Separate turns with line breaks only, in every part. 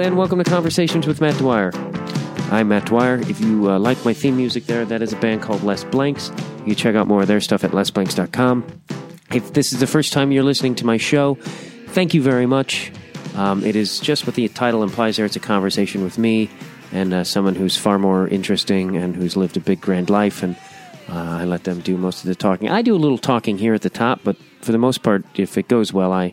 And welcome to Conversations with Matt Dwyer. I'm Matt Dwyer. If you uh, like my theme music there, that is a band called Les Blanks. You can check out more of their stuff at lesblanks.com. If this is the first time you're listening to my show, thank you very much. Um, it is just what the title implies there. It's a conversation with me and uh, someone who's far more interesting and who's lived a big, grand life. And uh, I let them do most of the talking. I do a little talking here at the top, but for the most part, if it goes well, I,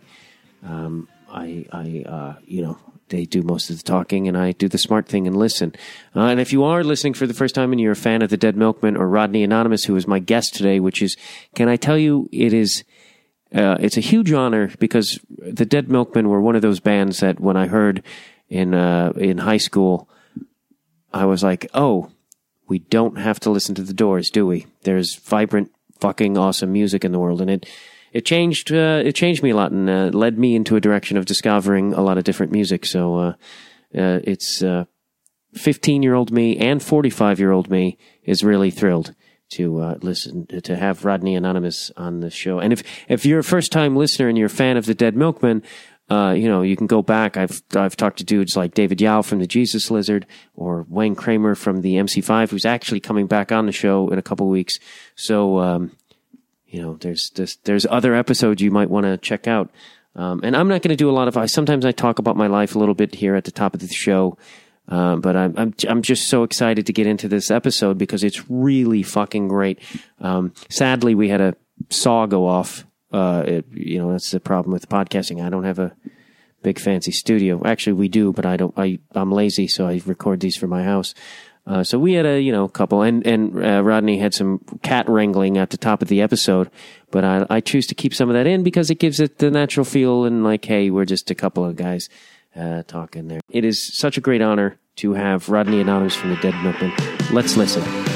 um, I, I, uh, you know, they do most of the talking, and I do the smart thing and listen. Uh, and if you are listening for the first time and you're a fan of the Dead Milkmen or Rodney Anonymous, who is my guest today, which is, can I tell you, it is. Uh, it's a huge honor because the Dead Milkmen were one of those bands that when I heard in uh, in high school, I was like, oh, we don't have to listen to the Doors, do we? There's vibrant, fucking awesome music in the world, and it it changed uh, it changed me a lot and uh, led me into a direction of discovering a lot of different music. So uh, uh it's fifteen year old me and forty five year old me is really thrilled to uh, listen to have Rodney Anonymous on the show. And if if you're a first time listener and you're a fan of the Dead Milkmen, uh, you know, you can go back. I've I've talked to dudes like David Yow from the Jesus Lizard or Wayne Kramer from the MC5, who's actually coming back on the show in a couple weeks. So, um, you know, there's this, there's other episodes you might want to check out. Um, and I'm not going to do a lot of. I sometimes I talk about my life a little bit here at the top of the show. Uh, but I'm, I'm I'm just so excited to get into this episode because it's really fucking great. Um, sadly, we had a saw go off. Uh, it, you know, that's the problem with podcasting. I don't have a big fancy studio. Actually, we do, but I don't. I I'm lazy, so I record these for my house. Uh, so we had a you know couple, and and uh, Rodney had some cat wrangling at the top of the episode, but I I choose to keep some of that in because it gives it the natural feel and like, hey, we're just a couple of guys uh, talking there. It is such a great honor to have Rodney Anonymous from the Dead Milkmen. Let's listen.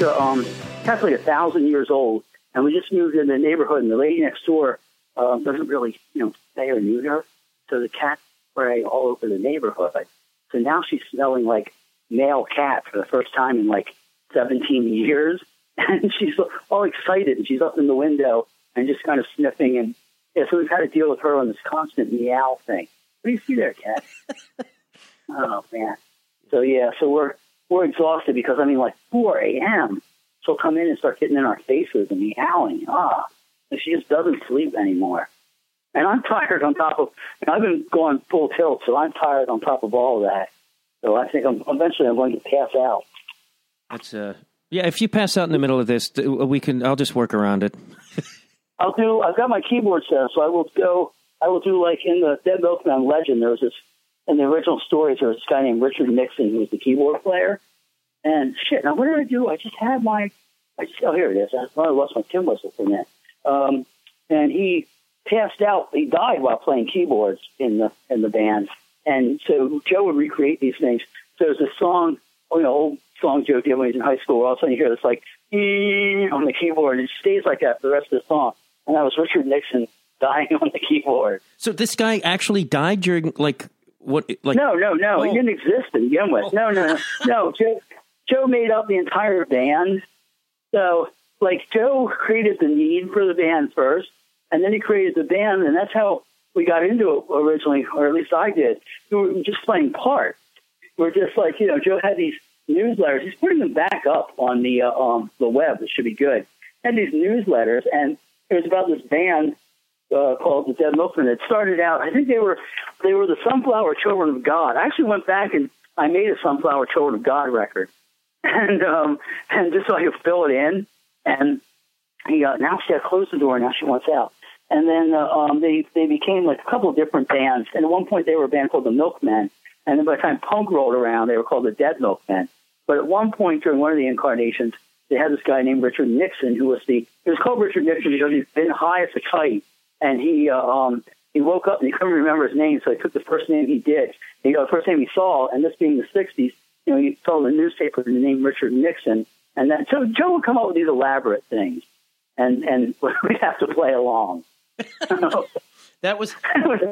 Like a um, cat's like a thousand years old, and we just moved in the neighborhood, and the lady next door um, doesn't really, you know, stay or neuter, so the cat spray all over the neighborhood. So now she's smelling like male cat for the first time in like 17 years. And she's all excited and she's up in the window and just kind of sniffing. And yeah, so we've had to deal with her on this constant meow thing. What do you see there, cat? oh, man. So yeah, so we're, we're exhausted because I mean, like 4 a.m. She'll come in and start getting in our faces and meowing. Ah, and she just doesn't sleep anymore. And I'm tired on top of, you know, I've been going full tilt, so I'm tired on top of all of that. So I think I'm, eventually I'm going to pass out.
That's uh, yeah. If you pass out in the middle of this, we can. I'll just work around it.
I'll do. I've got my keyboard set, so I will go. I will do like in the Dead Milkmen legend. There was this in the original stories. are this guy named Richard Nixon who was the keyboard player. And shit, now what did I do? I just had my. I just, oh, here it is. I, I lost my tin whistle a minute. Um, and he passed out. He died while playing keyboards in the in the band. And so Joe would recreate these things. So there's a song, you know, old song Joe did when he was in high school. All of a sudden you hear this like on the keyboard, and it stays like that for the rest of the song. And that was Richard Nixon dying on the keyboard.
So this guy actually died during like what? Like
no, no, no. Oh. He didn't exist to begin with. Oh. No, no, no. no. Joe, Joe made up the entire band. So like Joe created the need for the band first, and then he created the band, and that's how we got into it originally, or at least I did. We were just playing parts. We're just like, you know, Joe had these newsletters. He's putting them back up on the uh, um, the web. It should be good. Had these newsletters, and it was about this band uh, called the Dead Milkmen. It started out. I think they were they were the Sunflower Children of God. I actually went back and I made a Sunflower Children of God record, and um, and just so I could fill it in. And he uh, now she had closed the door. Now she wants out. And then uh, um, they they became like a couple of different bands. And at one point, they were a band called the Milkmen. And then by the time punk rolled around, they were called the Dead Milkmen. But at one point during one of the incarnations, they had this guy named Richard Nixon, who was the it was called Richard Nixon because he's been high as a kite, and he uh, um, he woke up and he couldn't remember his name, so he took the first name he did, he got the first name he saw, and this being the '60s, you know, he saw the newspaper the name Richard Nixon, and then so Joe would come up with these elaborate things, and and we'd have to play along.
that was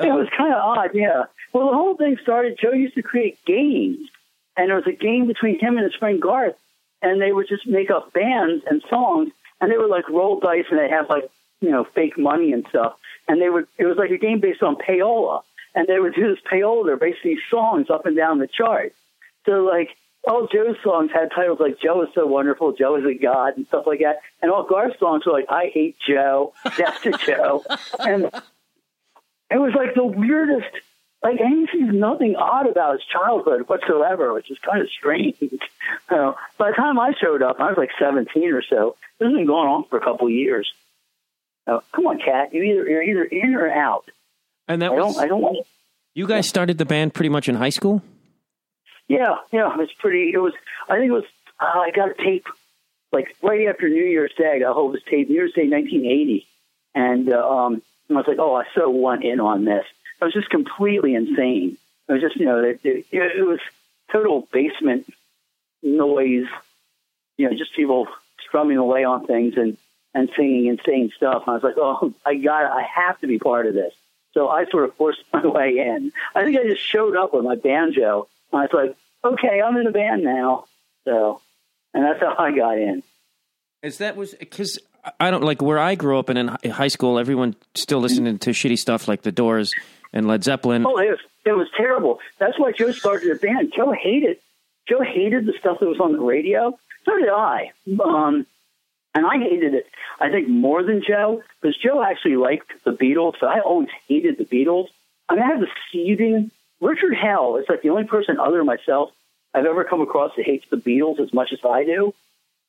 it was kind of odd, yeah. Well, the whole thing started. Joe used to create games, and there was a game between him and his friend Garth, and they would just make up bands and songs, and they would like roll dice, and they have like you know fake money and stuff, and they would. It was like a game based on payola, and they would do this payola. They're basically songs up and down the chart. So like all Joe's songs had titles like Joe is so wonderful, Joe is a god, and stuff like that. And all Garth's songs were like I hate Joe, death to Joe, and it was like the weirdest. Like he sees nothing odd about his childhood whatsoever, which is kind of strange. So by the time I showed up, I was like 17 or so. This has been going on for a couple of years. So, come on, Cat. You either you're either in or out.
And that
I
was
don't. I don't want.
you guys started the band pretty much in high school.
Yeah, yeah. It's pretty. It was. I think it was. Uh, I got a tape like right after New Year's Day. I got a hold of this tape, New Year's Day, 1980, and uh, um, I was like, oh, I so want in on this. I was just completely insane. It was just, you know, it, it, it was total basement noise. You know, just people strumming away on things and and singing insane stuff. And I was like, oh, I got, I have to be part of this. So I sort of forced my way in. I think I just showed up with my banjo. And I was like, okay, I'm in a band now. So, and that's how I got in.
Is that was because I don't like where I grew up and in high school, everyone still listening to shitty stuff like The Doors and Led Zeppelin.
Oh, it was, it was terrible. That's why Joe started a band. Joe hated, Joe hated the stuff that was on the radio. So did I. Um, and I hated it, I think, more than Joe, because Joe actually liked the Beatles. So I always hated the Beatles. I mean, I have the seething. Richard Hell is like the only person other than myself I've ever come across that hates the Beatles as much as I do.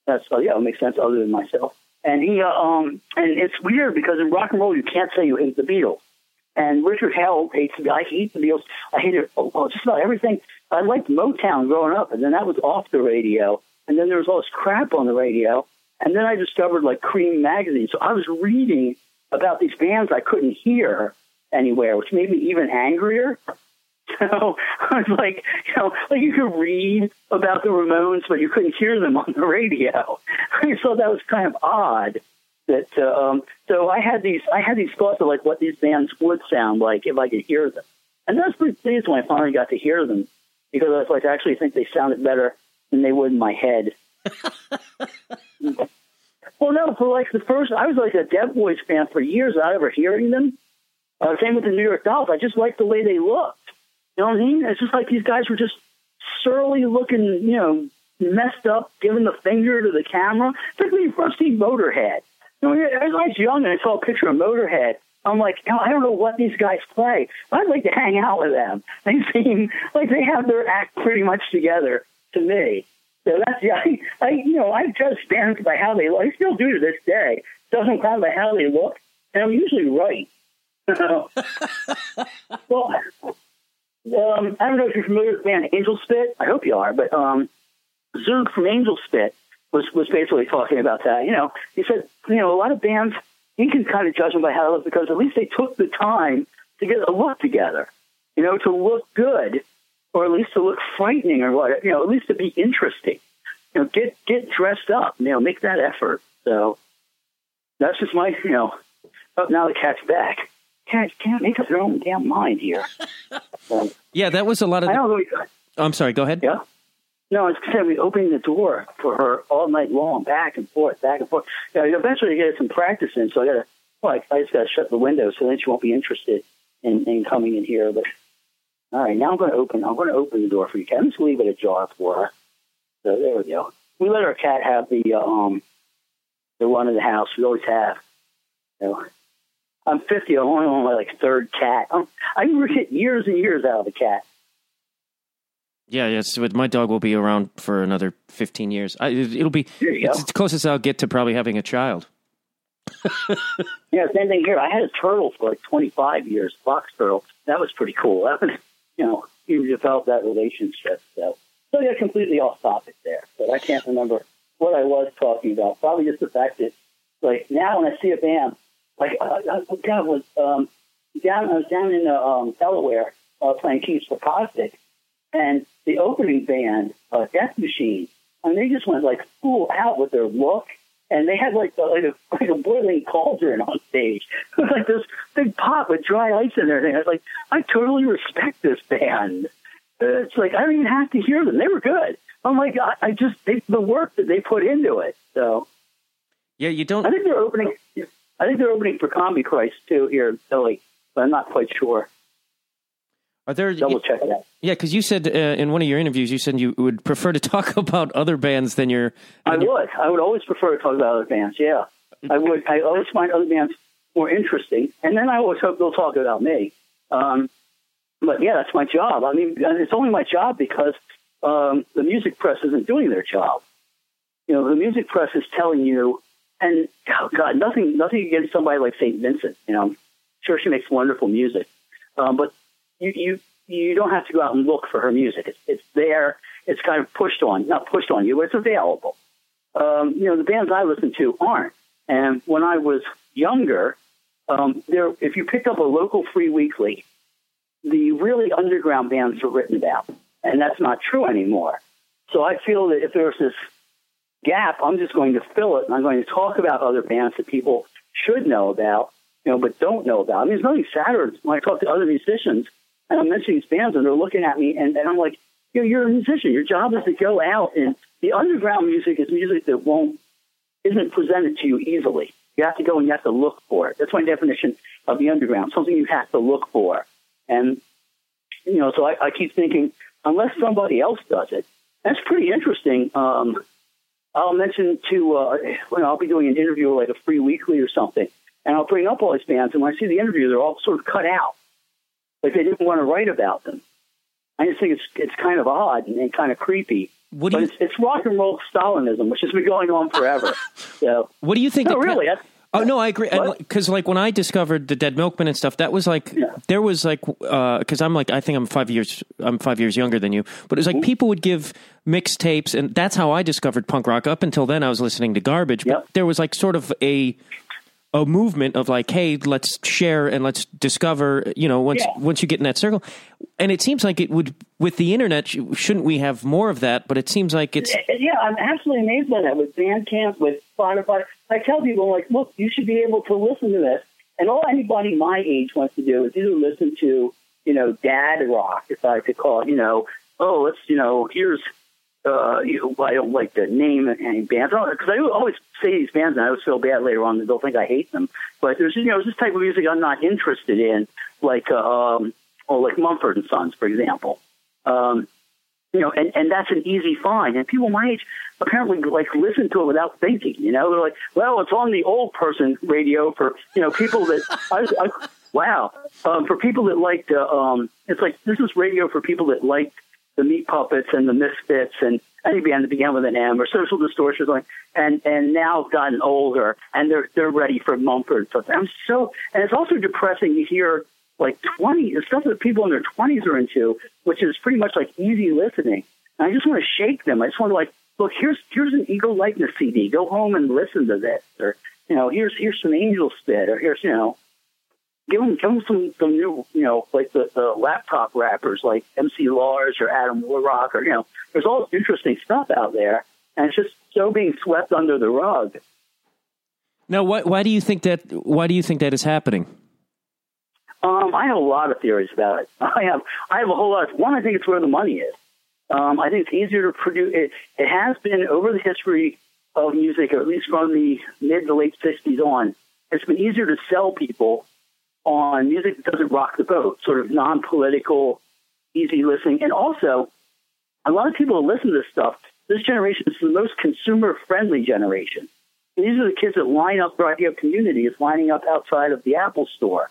That's, uh, yeah, it makes sense other than myself. And he, uh, um, and it's weird because in rock and roll, you can't say you hate the Beatles. And Richard Hell hates the I hate the Beatles. I hated oh, just about everything. I liked Motown growing up, and then that was off the radio. And then there was all this crap on the radio. And then I discovered like Creem magazine. So I was reading about these bands I couldn't hear anywhere, which made me even angrier. So I was like, you know, like you could read about the Ramones, but you couldn't hear them on the radio. Thought that was kind of odd. That uh, um, so I had these I had these thoughts of like what these bands would sound like if I could hear them, and that's pretty pleased when I finally got to hear them because I was like I actually think they sounded better than they would in my head. Well, no, for like the first, I was like a Dead Boys fan for years without ever hearing them. Uh, same with the New York Dolls. I just liked the way they looked. You know what I mean? It's just like these guys were just surly looking, you know, messed up, giving the finger to the camera. Like when you first see Motorhead. You know, I was young and I saw a picture of Motorhead, I'm like, I don't know what these guys play. I'd like to hang out with them. They seem like they have their act pretty much together to me. So that's yeah, I, I you know, I judge bands by how they look. I still do to this day. Doesn't count by how they look, and I'm usually right. well, um, I don't know if you're familiar with the band Angelspit. I hope you are, but um, Zoog from Angelspit was was basically talking about that. You know, he said, you know, a lot of bands you can kind of judge them by how they look because at least they took the time to get a look together. You know, to look good, or at least to look frightening, or what. You know, at least to be interesting. You know, get get dressed up. You know, make that effort. So that's just my, you know. Oh, now the cat's back. Cats can't make up their own damn mind here. So,
Yeah, that was a lot of.
I
The,
don't know.
Oh, I'm sorry. Go ahead.
Yeah. No, it's going to be opening the door for her all night long, back and forth, back and forth. Yeah, eventually you get some practice in, so I got to, well, I, I just got to shut the window so then she won't be interested in, in coming in here. But all right, now I'm going to open. I'm going to open the door for you. Cat. I'm just leave it ajar for her. So there we go. We let our cat have the uh, um the run of the house. We always have. So I'm 50. I'm only on my like third cat. I'm, I can get years and years out of a cat.
Yeah, yes. With my dog will be around for another 15 years. I, it'll be. It's the closest I'll get to probably having a child.
Yeah, same thing here. I had a turtle for like 25 years, box turtle. That was pretty cool. That was, you know, you develop that relationship. So, so got completely off topic there, but I can't remember what I was talking about. Probably just the fact that, like, now when I see a band, like, I, I, I was um, down. I was down in uh, um, Delaware uh, playing keys for Caustic, and the opening band, uh, Death Machine, and they just went like full out with their look and they had like, a, like, a, like a boiling cauldron on stage. It was like this big pot with dry ice in there. And I was like, I totally respect this band. It's like I don't even have to hear them; they were good. I'm like, I, I just they, the work that they put into it. So
yeah, you don't.
I think they're opening. I think they're opening for Combichrist too here in Philly, but I'm not quite sure.
Are there
double check that?
Yeah, because you said uh, in one of your interviews, you said you would prefer to talk about other bands than your.
Than I your... would. I would always prefer to talk about other bands. Yeah, I would. I always find other bands more interesting, and then I always hope they'll talk about me. Um, but yeah, that's my job. I mean, it's only my job because um, the music press isn't doing their job. You know, the music press is telling you, and oh God, nothing, nothing against somebody like St. Vincent. You know, sure she makes wonderful music, um, but you, you, you don't have to go out and look for her music. It's, it's there. It's kind of pushed on, not pushed on you, it's available. Um, you know, the bands I listen to aren't. And when I was younger, um, there, if you picked up a local free weekly, the really underground bands were written about, and that's not true anymore. So I feel that if there's this gap, I'm just going to fill it, and I'm going to talk about other bands that people should know about, you know, but don't know about. I mean, there's nothing sadder when I talk to other musicians and I'm mentioning these bands, and they're looking at me, and, and I'm like, you know, you're a musician. Your job is to go out, and the underground music is music that won't isn't presented to you easily. You have to go and you have to look for it. That's my definition of the underground, something you have to look for. And, you know, so I, I keep thinking, unless somebody else does it, that's pretty interesting. Um, I'll mention to, uh, when I'll be doing an interview like a free weekly or something, and I'll bring up all these bands, and when I see the interview, they're all sort of cut out. Like they didn't want to write about them. I just think it's it's kind of odd and, and kind of creepy. What do but you... it's, it's rock and roll Stalinism, which has been going on forever. so,
what do you think?
No, really. That's,
Oh no, I agree. Because like when I discovered the Dead Milkmen and stuff, that was like yeah. there was like because uh, I'm like I think I'm five years I'm five years younger than you, but it was like mm-hmm. people would give mixtapes, and that's how I discovered punk rock. Up until then, I was listening to garbage,
yep.
but there was like sort of a a movement of like, hey, let's share and let's discover. You know, once yeah. once you get in that circle, and it seems like it would with the internet. Shouldn't we have more of that? But it seems like it's
yeah. I'm absolutely amazed by that with Bandcamp, with Spotify. I tell people like, look, you should be able to listen to this, and all anybody my age wants to do is either listen to you know dad rock, if I could call it. You know, oh, let's you know here's uh, you I don't like to name any bands because I always say these bands and I always feel bad later on that they'll think I hate them. But there's you know this type of music I'm not interested in, like uh, um, or like Mumford and Sons, for example. Um, you know, and, and that's an easy find. And people my age apparently like listen to it without thinking. You know, they're like, well, it's on the old person radio for you know people that I, I wow um, for people that like uh, um, it's like this is radio for people that like the Meat Puppets and the Misfits and any band that began with an M or Social Distortion, like, and and now gotten older and they're they're ready for Mumford. So I'm so, and it's also depressing to hear like 20 the stuff that people in their 20s are into, which is pretty much like easy listening. And I just want to shake them. I just want to like, look, here's here's an Ego Likeness CD. Go home and listen to this, or you know, here's here's some Angelspit, or here's you know, give them, give them some, some new, you know, like the, the laptop rappers like MC Lars or Adam Warrock or, you know, there's all this interesting stuff out there. And it's just so being swept under the rug.
Now, why, why do you think that, why do you think that is happening?
Um, I have a lot of theories about it. I have, I have a whole lot. One, I think it's where the money is. Um, I think it's easier to produce. It, it has been over the history of music, or at least from the mid to late 60s on, it's been easier to sell people on music that doesn't rock the boat, sort of non political, easy listening. And also, a lot of people listen to this stuff, this generation is the most consumer friendly generation. And these are the kids that line up for idea community is lining up outside of the Apple store.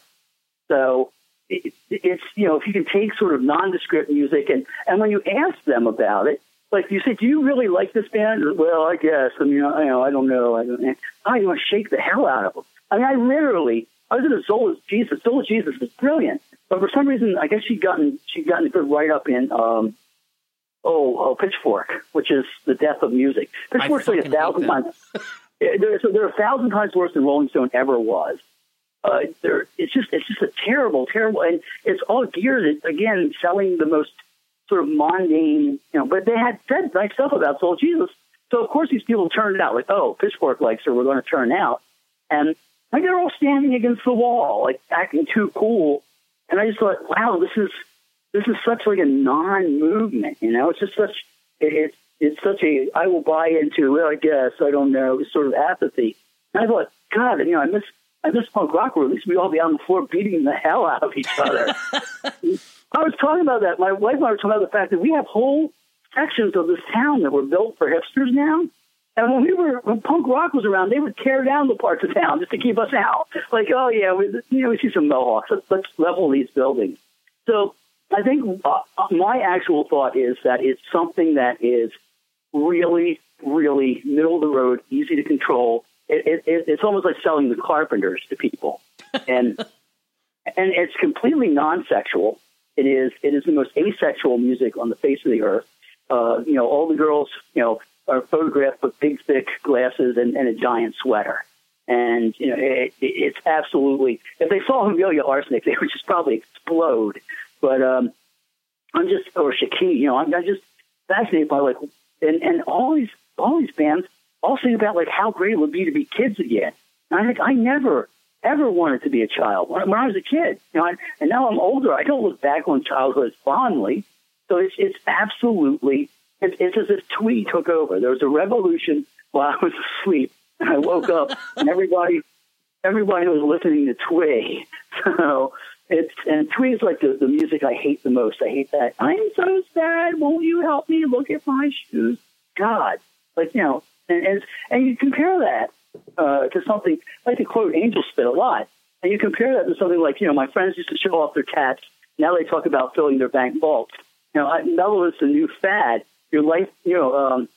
So it, it's, you know, if you can take sort of nondescript music and, and when you ask them about it, like you say, do you really like this band? Well, I guess. I mean, you know, I don't know. I don't. I want to shake the hell out of them. I mean, I literally I was in a Soul of Jesus. Soul Jesus was brilliant, but for some reason, I guess she'd gotten she'd gotten a good write up in um, oh, oh Pitchfork, which is the death of music. Pitchfork's like a thousand times. they're, so they're a thousand times worse than Rolling Stone ever was. Uh, there, it's just it's just a terrible, terrible, and it's all geared at again selling the most sort of mundane, you know. But they had said nice stuff about Soul Jesus. So of course these people turned out like, oh, Pitchfork likes her, we're going to turn out, and like they're all standing against the wall, like acting too cool. And I just thought, wow, this is this is such like a non-movement, you know. It's just such it's it's such a I will buy into. Well, I guess I don't know, sort of apathy. And I thought, God, you know, I miss I miss punk rock. Least we all be on the floor beating the hell out of each other. I was talking about that. My wife and I were talking about the fact that we have whole sections of this town that were built for hipsters now. And when we were when punk rock was around, they would tear down the parts of town just to keep us out. Like, oh yeah, we, you know, we see some mohawks. Let's, let's level these buildings. So I think uh, my actual thought is that it's something that is really, really middle of the road, easy to control. It, it, it's almost like selling the Carpenters to people, and and it's completely non-sexual. It is it is the most asexual music on the face of the earth. Uh, you know, all the girls, you know, are photographed with big, thick glasses and, and a giant sweater. And you know, it, it, it's absolutely. If they saw Amelia Arsenic, they would just probably explode. But um, I'm just, or Shaki, you know, I'm, I'm just fascinated by like, and and all these all these bands all sing about like how great it would be to be kids again. And I think I never ever wanted to be a child when, when I was a kid. You know, I, and now I'm older. I don't look back on childhood fondly. So it's it's absolutely it's, as if Twee took over. There was a revolution while I was asleep, and I woke up, and everybody everybody was listening to Twee. So it's and Twee is like the, the music I hate the most. I hate that. I'm so sad. Won't you help me look at my shoes? God, like you know, and and, and you compare that uh, to something like to quote Angel Spit a lot, and you compare that to something like you know my friends used to show off their cats. Now they talk about filling their bank vaults. You know, I, mellow is the new fad. Your life, you know, um,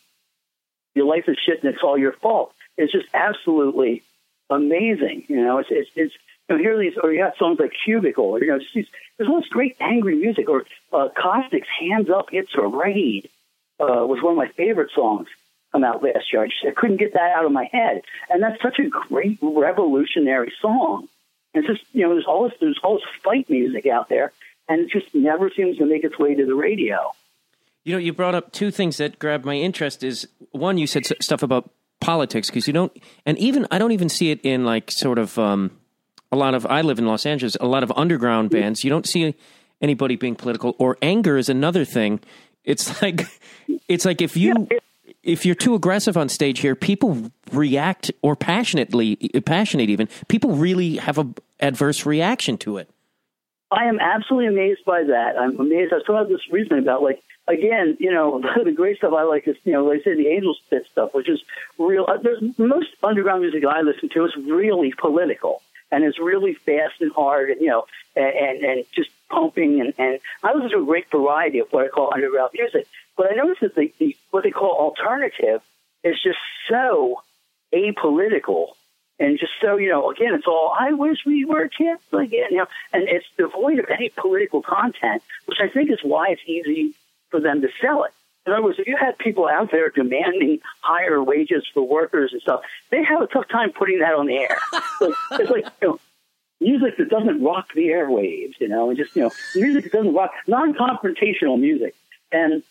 your life is shit, and it's all your fault. It's just absolutely amazing. You know, it's it's, it's you know, hear these, or you have songs like Cubicle, or you know, just these, there's all this great angry music, or uh, Caustic's "Hands Up, It's a Raid" uh, was one of my favorite songs come out last year. I, just, I couldn't get that out of my head, and that's such a great revolutionary song. And it's just you know, there's all this, there's all this fight music out there, and it just never seems to make its way to the radio.
You know, you brought up two things that grabbed my interest. Is one, you said stuff about politics because you don't, and even I don't even see it in like sort of. Um, a lot of I live in Los Angeles, a lot of underground bands. You don't see anybody being political or anger is another thing. It's like it's like if you if you're too aggressive on stage here, people react or passionately passionate even. People really have a adverse reaction to it.
I am absolutely amazed by that. I'm amazed. I still have this reasoning about like again, you know, the great stuff I like is, you know, like I say the Angel Spit stuff, which is real. Uh, there's most underground music I listen to is really political and it's really fast and hard, and you know, and and, just pumping. And, and I listen to a great variety of what I call underground music. But I noticed that the, the what they call alternative is just so apolitical and just so you know. Again, it's all I wish we were kids again, you know, and it's devoid of any political content, which I think is why it's easy for them to sell it. In other words, if you had people out there demanding higher wages for workers and stuff, they have a tough time putting that on the air. like, it's like you know, music that doesn't rock the airwaves, you know, and just you know, music that doesn't rock non-confrontational music. And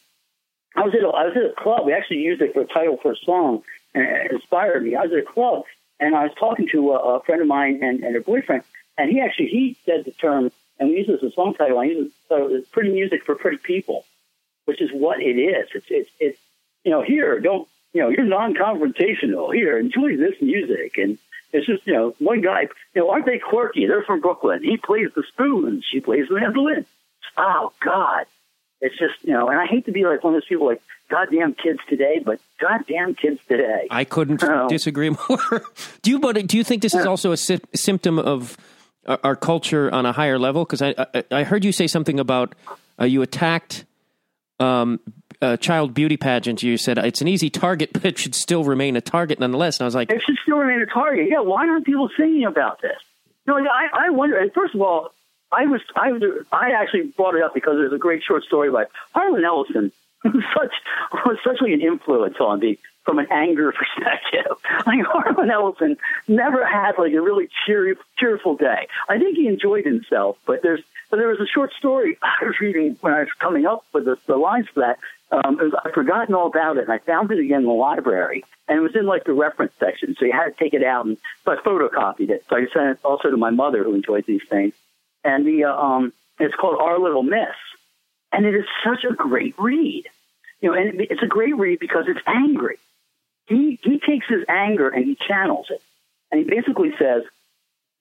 I was at a, I was at a club. We actually used it for a title for a song, and it inspired me. I was at a club, and I was talking to a, a friend of mine and, and her boyfriend, and he actually he said the term, and we used it as a song title. I used it, so it's pretty music for pretty people which is what it is. It's it's it's you know here don't you know you're non-confrontational here enjoy this music and it's just you know one guy you know aren't they quirky? They're from Brooklyn. He plays the spoons. She plays the mandolin. Oh God, it's just you know, and I hate to be like one of those people like goddamn kids today, but goddamn kids today.
I couldn't disagree more. do you but do you think this is also a sy- symptom of our culture on a higher level? Because I, I, I heard you say something about uh, you attacked um, child beauty pageant, you said it's an easy target, but it should still remain a target nonetheless. And I was like,
it should still remain a target. Yeah, why aren't people singing about this? No, I, I wonder. And first of all, I was I I actually brought it up because there's a great short story by Harlan Ellison, such was such an influence on me from an anger perspective. Like Harlan Ellison never had like a really cheery, cheerful day. I think he enjoyed himself, but there's but there was a short story I was reading when I was coming up with the, the lines for that. Um, was, I'd forgotten all about it, and I found it again in the library, and it was in like the reference section, so you had to take it out, and so I photocopied it. So I sent it also to my mother, who enjoys these things, and the uh, um, it's called Our Little Miss, and it is such a great read. You know, and it's a great read because it's angry. He he takes his anger and he channels it, and he basically says,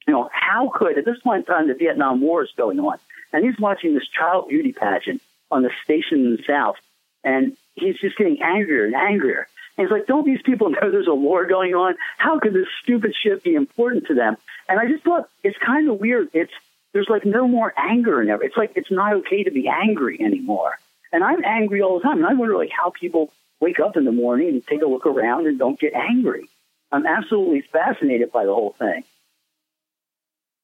you know, how could at this point in time the Vietnam War is going on, and he's watching this child beauty pageant on the station in the South, and he's just getting angrier and angrier. And he's like, don't these people know there's a war going on? How could this stupid shit be important to them? And I just thought it's kind of weird. It's there's like no more anger in it. It's like it's not okay to be angry anymore. And I'm angry all the time. And I wonder like how people wake up in the morning and take a look around and don't get angry. I'm absolutely fascinated by the whole thing.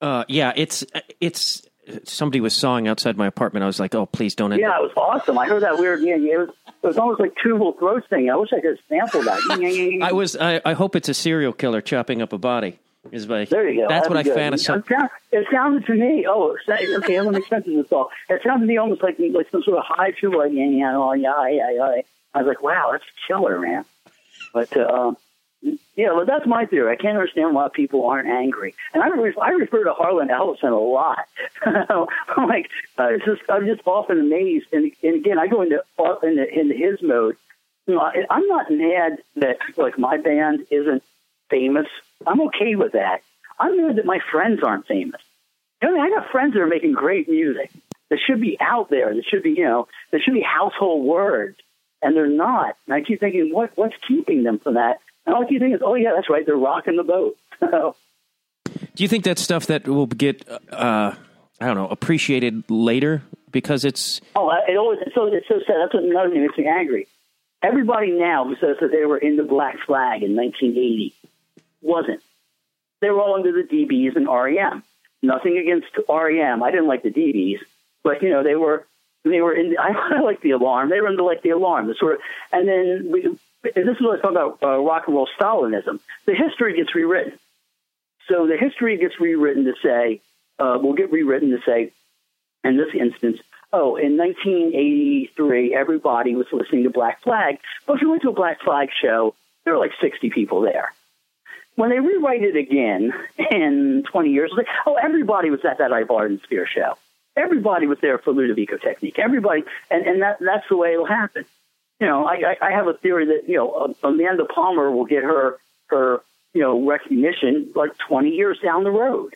Uh, yeah, it's it's somebody was sawing outside my apartment. I was like, oh, please don't.
End yeah, it was awesome. I heard that weird. Yeah, it was. It was almost like Tuvan throat thing. I wish I could sample that.
I was. I, I hope it's a serial killer chopping up a body. Is by,
there you go.
That's
That'd
what I fantasize.
It, sounded to me. Oh, okay. Let me sense this all. It sounded to me almost like like some sort of high. Like yeah, yeah, yeah, yeah, yeah. I was like, wow, that's killer, man. But uh, um, yeah, well, that's my theory. I can't understand why people aren't angry. And I, re- I refer to Harlan Ellison a lot. I'm like, uh, it's just, I'm just often amazed. And, and again, I go into, into into his mode. You know, I, I'm not mad that like my band isn't famous. I'm okay with that. I'm mad that my friends aren't famous. You know, I got friends that are making great music that should be out there. That should be, you know, that should be household words, and they're not. And I keep thinking, what what's keeping them from that? And all I keep thinking is, oh yeah, that's right, they're rocking the boat.
Do you think that's stuff that will get, uh, I don't know, appreciated later because it's?
Oh, it always it's so it's so sad. That's what another thing makes me angry. Everybody now who says that they were in the Black Flag in 1980 wasn't. They were all under the DBs and REM. Nothing against REM. I didn't like the DBs, but you know they were they were in. I, I like the alarm. They were into like the alarm. The sort of, and then we, and this is what I talk about uh, rock and roll Stalinism. The history gets rewritten. So the history gets rewritten to say, uh, will get rewritten to say, in this instance, oh, in 1983, everybody was listening to Black Flag. But if you went to a Black Flag show, there were like 60 people there. When they rewrite it again in 20 years, like, oh, everybody was at that iVardensphere show. Everybody was there for Ludovico Technique. Everybody, and, and that, that's the way it'll happen you know, I, I have a theory that, you know, Amanda Palmer will get her, her, you know, recognition like 20 years down the road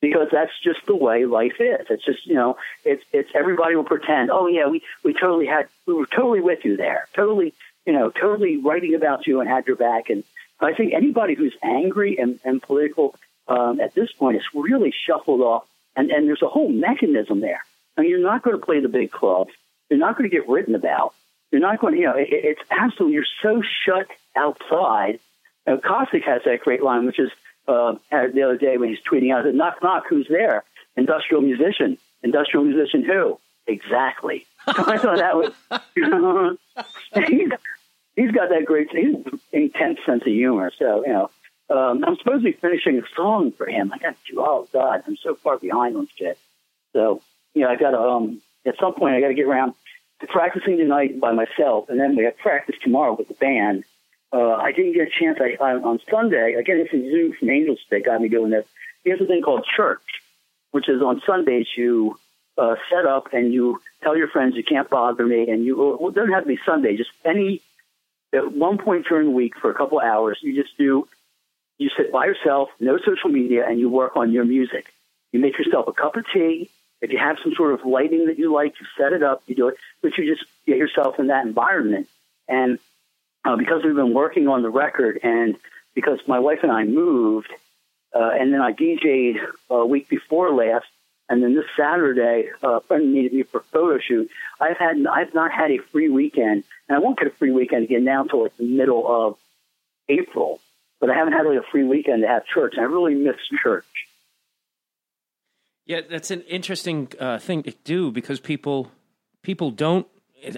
because that's just the way life is. It's just, you know, it's, it's everybody will pretend, oh yeah, we, we totally had, we were totally with you there. Totally, you know, totally writing about you and had your back. And I think anybody who's angry and, and political, um, at this point is really shuffled off. And, and there's a whole mechanism there. I mean, you're not going to play the big clubs. You're not going to get written about. You're not going to, you know, it, it's absolutely, you're so shut outside. Uh, Caustic has that great line, which is uh, the other day when he's tweeting out, knock, knock, who's there? Industrial musician. Industrial musician who? Exactly. I thought that was, he's, he's got that great, he's intense sense of humor. So, you know, um, I'm supposed to be finishing a song for him. I got to, oh God, I'm so far behind on this shit. So, you know, I got to, um, at some point, I got to get around to practicing tonight by myself, and then we have practice tomorrow with the band. Uh, I didn't get a chance. I, I on Sunday again. It's a Zoog from Angels that got me doing this. Here's a thing called church, which is on Sundays you uh, set up and you tell your friends you can't bother me, and you well, it doesn't have to be Sunday. Just any at one point during the week for a couple hours, you just do. You sit by yourself, no social media, and you work on your music. You make yourself a cup of tea if you have some sort of lighting that you like, you set it up, you do it, but you just get yourself in that environment. And uh, because we've been working on the record and because my wife and I moved, uh, and then I DJ'd a week before last, and then this Saturday, uh, a friend needed me for a photo shoot. I've had I've not had a free weekend, and I won't get a free weekend again now until like the middle of April. But I haven't had like a free weekend to have church, I really miss church.
Yeah, that's an interesting uh, thing to do because people people don't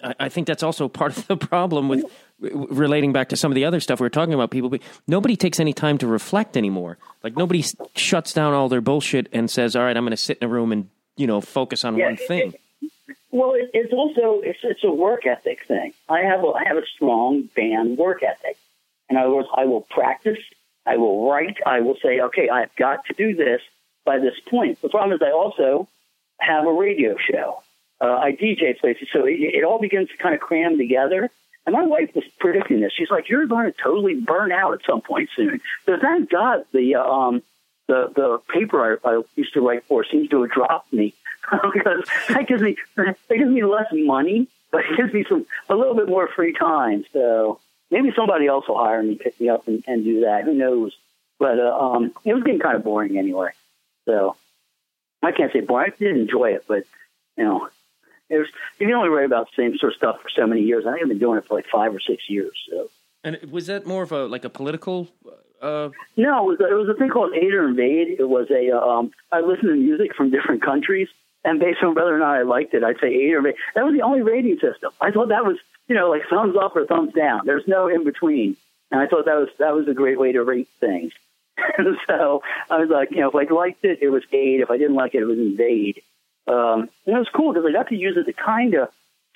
I, I think that's also part of the problem with relating back to some of the other stuff we were talking about. People, nobody takes any time to reflect anymore. Like nobody shuts down all their bullshit and says, "All right, I'm going to sit in a room and you know focus on yeah, one thing."
It, well, it, it's also it's it's a work ethic thing. I have a, I have a strong band work ethic. In other words, I will practice, I will write, I will say, okay, I've got to do this by this point. The problem is I also have a radio show. Uh, I DJ places, so it, it all begins to kind of cram together. And my wife was predicting this. She's like, "You're going to totally burn out at some point soon." So thank God the uh, um, the the paper I, I used to write for seems to have dropped me because that gives me that gives me less money, but it gives me some a little bit more free time. So maybe somebody else will hire me, pick me up, and, and do that. Who knows? But uh, um, it was getting kind of boring anyway. So I can't say boring. I did enjoy it, but you know, it was you can only write about the same sort of stuff for so many years. I think I've been doing it for like five or six years. So.
And was that more of a like a political? Uh...
No, it was, it was a thing called Aid or Invade. It was a um, I listened to music from different countries, and based on whether or not I liked it, I'd say Aid or Invade. That was the only rating system. I thought that was you know like thumbs up or thumbs down. There's no in between, and I thought that was that was a great way to rate things. so I was like, you know, if I liked it, it was Aid. If I didn't like it, it was Invade. Um, and it was cool because I got to use it to kind of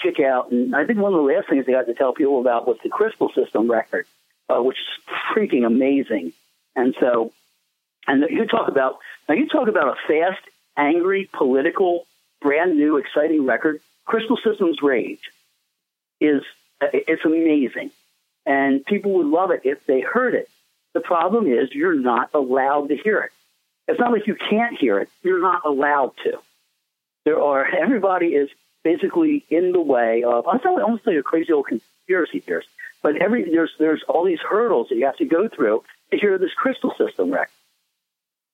kick out. And I think one of the last things I got to tell people about was the Crystal System record, uh, which is freaking amazing. And so, and you talk about now you talk about a fast, angry, political, brand new, exciting record. Crystal Systems Rage is it's amazing, and people would love it if they heard it. The problem is you're not allowed to hear it. It's not like you can't hear it; you're not allowed to there are everybody is basically in the way of I sound almost like a crazy old conspiracy theorist. But every there's there's all these hurdles that you have to go through to hear this crystal system record.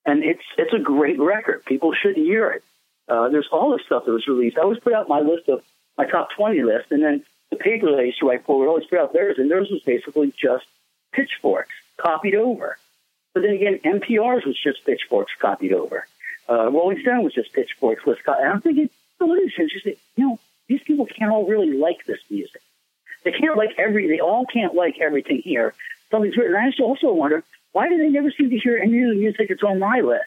And it's it's a great record. People should hear it. Uh, there's all this stuff that was released. I always put out my list of my top twenty list, and then the paper that I used to write for would always put out theirs, and theirs was basically just pitchforks copied over. But then again, NPR's was just pitchforks copied over. Uh, Rolling Stone was just pitchforks with Scott. And I'm thinking, well, it is interesting. You know, these people can't all really like this music. They can't like every. They all can't like everything here. Something's written. I also wonder why do they never seem to hear any of the music that's on my list?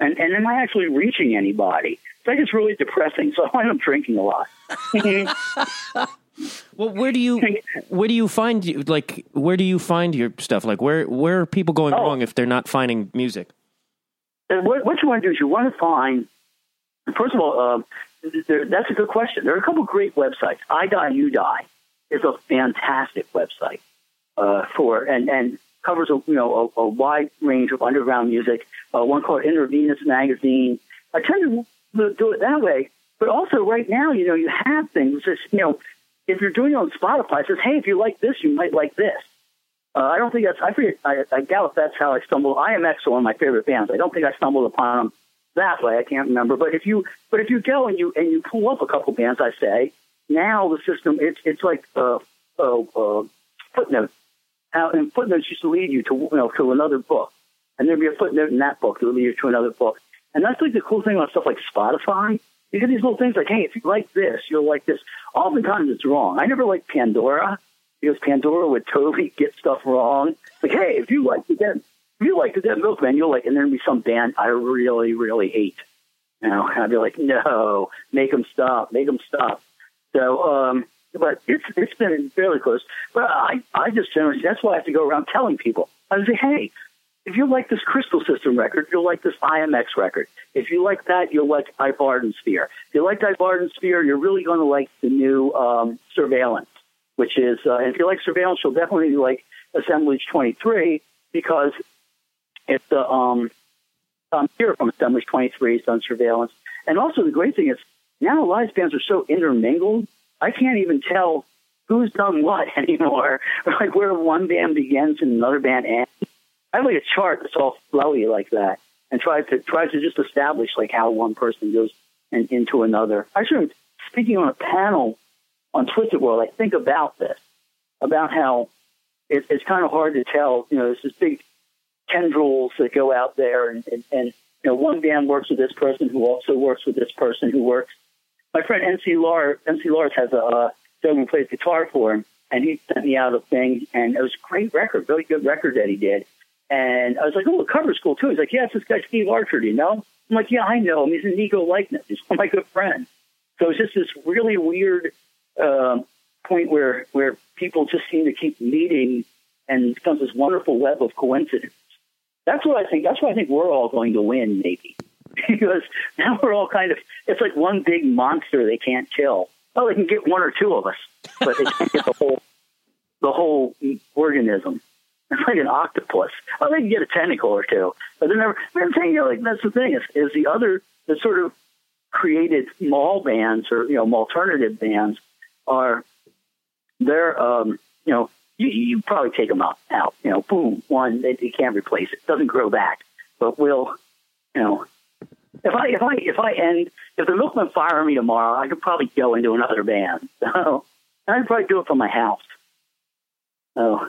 And and am I actually reaching anybody? It's like it's really depressing. So I am drinking a lot.
well, where do you where do you find like where do you find your stuff? Like where where are people going oh. wrong if they're not finding music?
What, what you want to do is you want to find, first of all, um, there, that's a good question. There are a couple of great websites. I Die, You Die is a fantastic website uh, for, and, and covers a, you know, a, a wide range of underground music. Uh, one called Intravenous Magazine. I tend to do it that way. But also right now, you know, you have things that, you know, if you're doing it on Spotify, it says, hey, if you like this, you might like this. Uh, I don't think that's. I forget. I, I doubt that's how I stumbled. IAMX are one of my favorite bands. I don't think I stumbled upon them that way. I can't remember. But if you, but if you go and you and you pull up a couple bands, I say now the system it's it's like a, a, a footnote. How and footnotes used to lead you to you know to another book, and there'd be a footnote in that book that would lead you to another book. And that's like the cool thing about stuff like Spotify. You get these little things like, hey, if you like this, you'll like this. Oftentimes it's wrong. I never liked Pandora because Pandora would totally get stuff wrong. Like, hey, if you like the dead, if you like the dead milkmen, you'll like, and there'd be some band I really, really hate. You know, and I'd be like, no, make them stop, make them stop. So, um, but it's it's been fairly close. But I I just generally that's why I have to go around telling people. I say, hey, if you like this Crystal System record, you'll like this IAMX record. If you like that, you'll like I Sphere. If you like I Sphere, you're really going to like the new um, Surveillance which is, uh, if you like surveillance, you'll definitely like Assemblage 23 because it's the, um, Tom Shear from Assemblage 23, it's on surveillance. And also the great thing is now live bands are so intermingled, I can't even tell who's done what anymore. like where one band begins and another band ends. I like a chart that's all flowy like that and tries to tries to just establish like how one person goes in, into another. I should speaking on a panel on Twisted World, I think about this, about how it, it's kind of hard to tell. You know, there's this big tendrils that go out there, and, and, and you know, one band works with this person who also works with this person who works my friend MC Lars, MC Lars has a uh, who plays guitar for him, and he sent me out a thing, and it was a great record, really good record that he did. And I was like, oh, the cover's cool too. He's like, yeah, it's this guy Steve Archer, do you know? I'm like, yeah, I know him. He's an ego likeness. He's one of my good friends. So it's just this really weird um, point where where people just seem to keep meeting, and it becomes this wonderful web of coincidence. That's what I think. That's what I think we're all going to win, maybe, because now we're all kind of. It's like one big monster they can't kill. Oh, they can get one or two of us, but they can't get the whole the whole organism. It's like an octopus. Oh, they can get a tentacle or two, but they're never. I'm saying, you know, like that's the thing is, is the other the sort of created mall bands or you know alternative bands are they're um, you know you, you probably take them out out you know boom one they, they can't replace it doesn't grow back but we'll you know if I if I if I end if the milkmen fire me tomorrow I could probably go into another band so I'd probably do it from my house so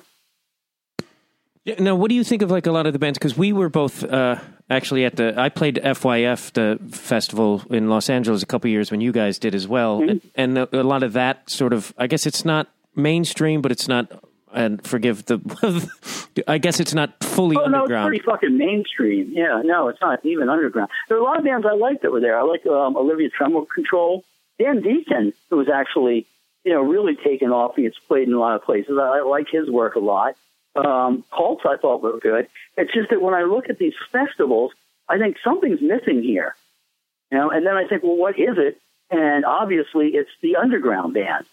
yeah, now, what do you think of like a lot of the bands? Because we were both uh, actually at the. I played FYF, the festival in Los Angeles, a couple years when you guys did as well, mm-hmm. and, and a lot of that sort of. I guess it's not mainstream, but it's not. And forgive the. I guess it's not fully
oh,
underground.
No, it's pretty fucking mainstream. Yeah, no, it's not even underground. There are a lot of bands I liked that were there. I like um, Olivia Tremor Control. Dan Deacon, who was actually, you know, really taken off. He's played in a lot of places. I, I like his work a lot um, cults I thought were good. It's just that when I look at these festivals, I think something's missing here. You know, and then I think, well, what is it? And obviously, it's the underground band.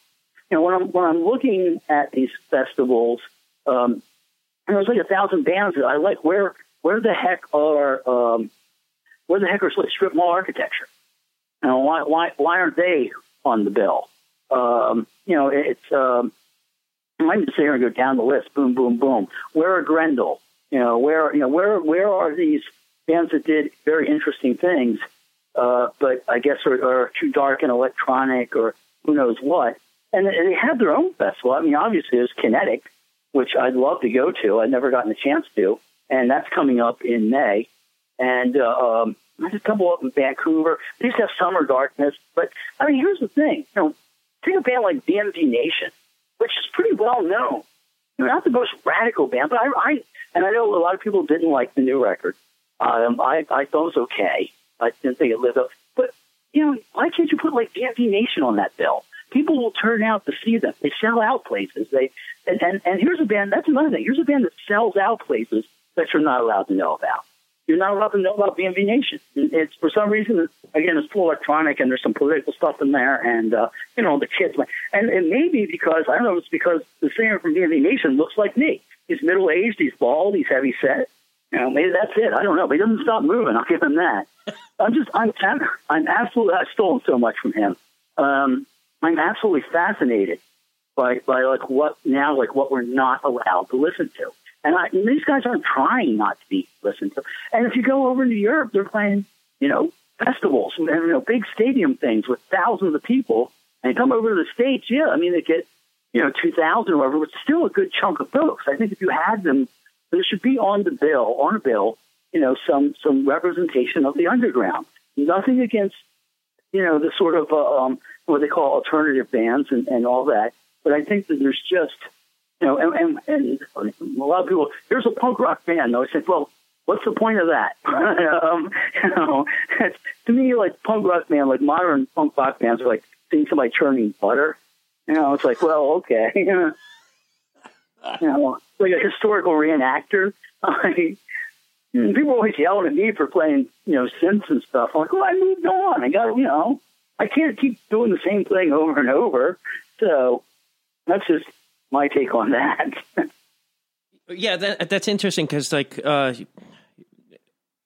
You know, when I'm when I'm looking at these festivals, um, and there's like a thousand bands that I like. Where where the heck are um, where the heck are Stripmall Architecture? You know, why why why aren't they on the bill? Um, you know, it's um, I can sit here and go down the list, boom, boom, boom. Where are Grendel? You know, where you know where where are these bands that did very interesting things, uh, but I guess are, are too dark and electronic or who knows what. And they have their own festival. I mean, obviously there's Kinetik, which I'd love to go to. I've never gotten a chance to, and that's coming up in May. And uh, um, there's a couple up in Vancouver. They used to have Summer Darkness, but I mean, here's the thing. You know, take a band like VNV Nation which is pretty well known. Not the most radical band, but I, I and I know a lot of people didn't like the new record. Um, I, I thought it was okay. I didn't think it lived up. But, you know, why can't you put like VNV Nation on that bill? People will turn out to see them. They sell out places. They and, and, and here's a band, that's another thing. Here's a band that sells out places that you're not allowed to know about you're not allowed to know about VNV Nation. It's for some reason, again, it's full electronic and there's some political stuff in there, and uh, you know the kids. And it may be because I don't know. It's because the singer from VNV Nation looks like me. He's middle aged. He's bald. He's heavy set. You know, maybe that's it. I don't know. But he doesn't stop moving. I'll give him that. I'm just, I'm, I'm absolutely, I've stolen so much from him. Um, I'm absolutely fascinated by, by like what now, like what we're not allowed to listen to. And, I, and these guys aren't trying not to be listened to. And if you go over to Europe, they're playing, you know, festivals and you know big stadium things with thousands of people. And come over to the states, yeah, I mean they get you know two thousand or whatever, but still a good chunk of folks. I think if you had them, there should be on the bill on a bill, you know, some some representation of the underground. Nothing against you know the sort of uh, um, what they call alternative bands and, and all that, but I think that there's just you know, and, and, and a lot of people, here's a punk rock band. I said, well, what's the point of that? um, you know, to me, like punk rock band, like modern punk rock bands are like seeing somebody churning butter. You know, it's like, well, okay. you know, like a historical reenactor. people always yelling at me for playing, you know, synths and stuff. I'm like, well, I moved on. I got, you know, I can't keep doing the same thing over and over. So that's just my take on that.
yeah, that, that's interesting because like uh,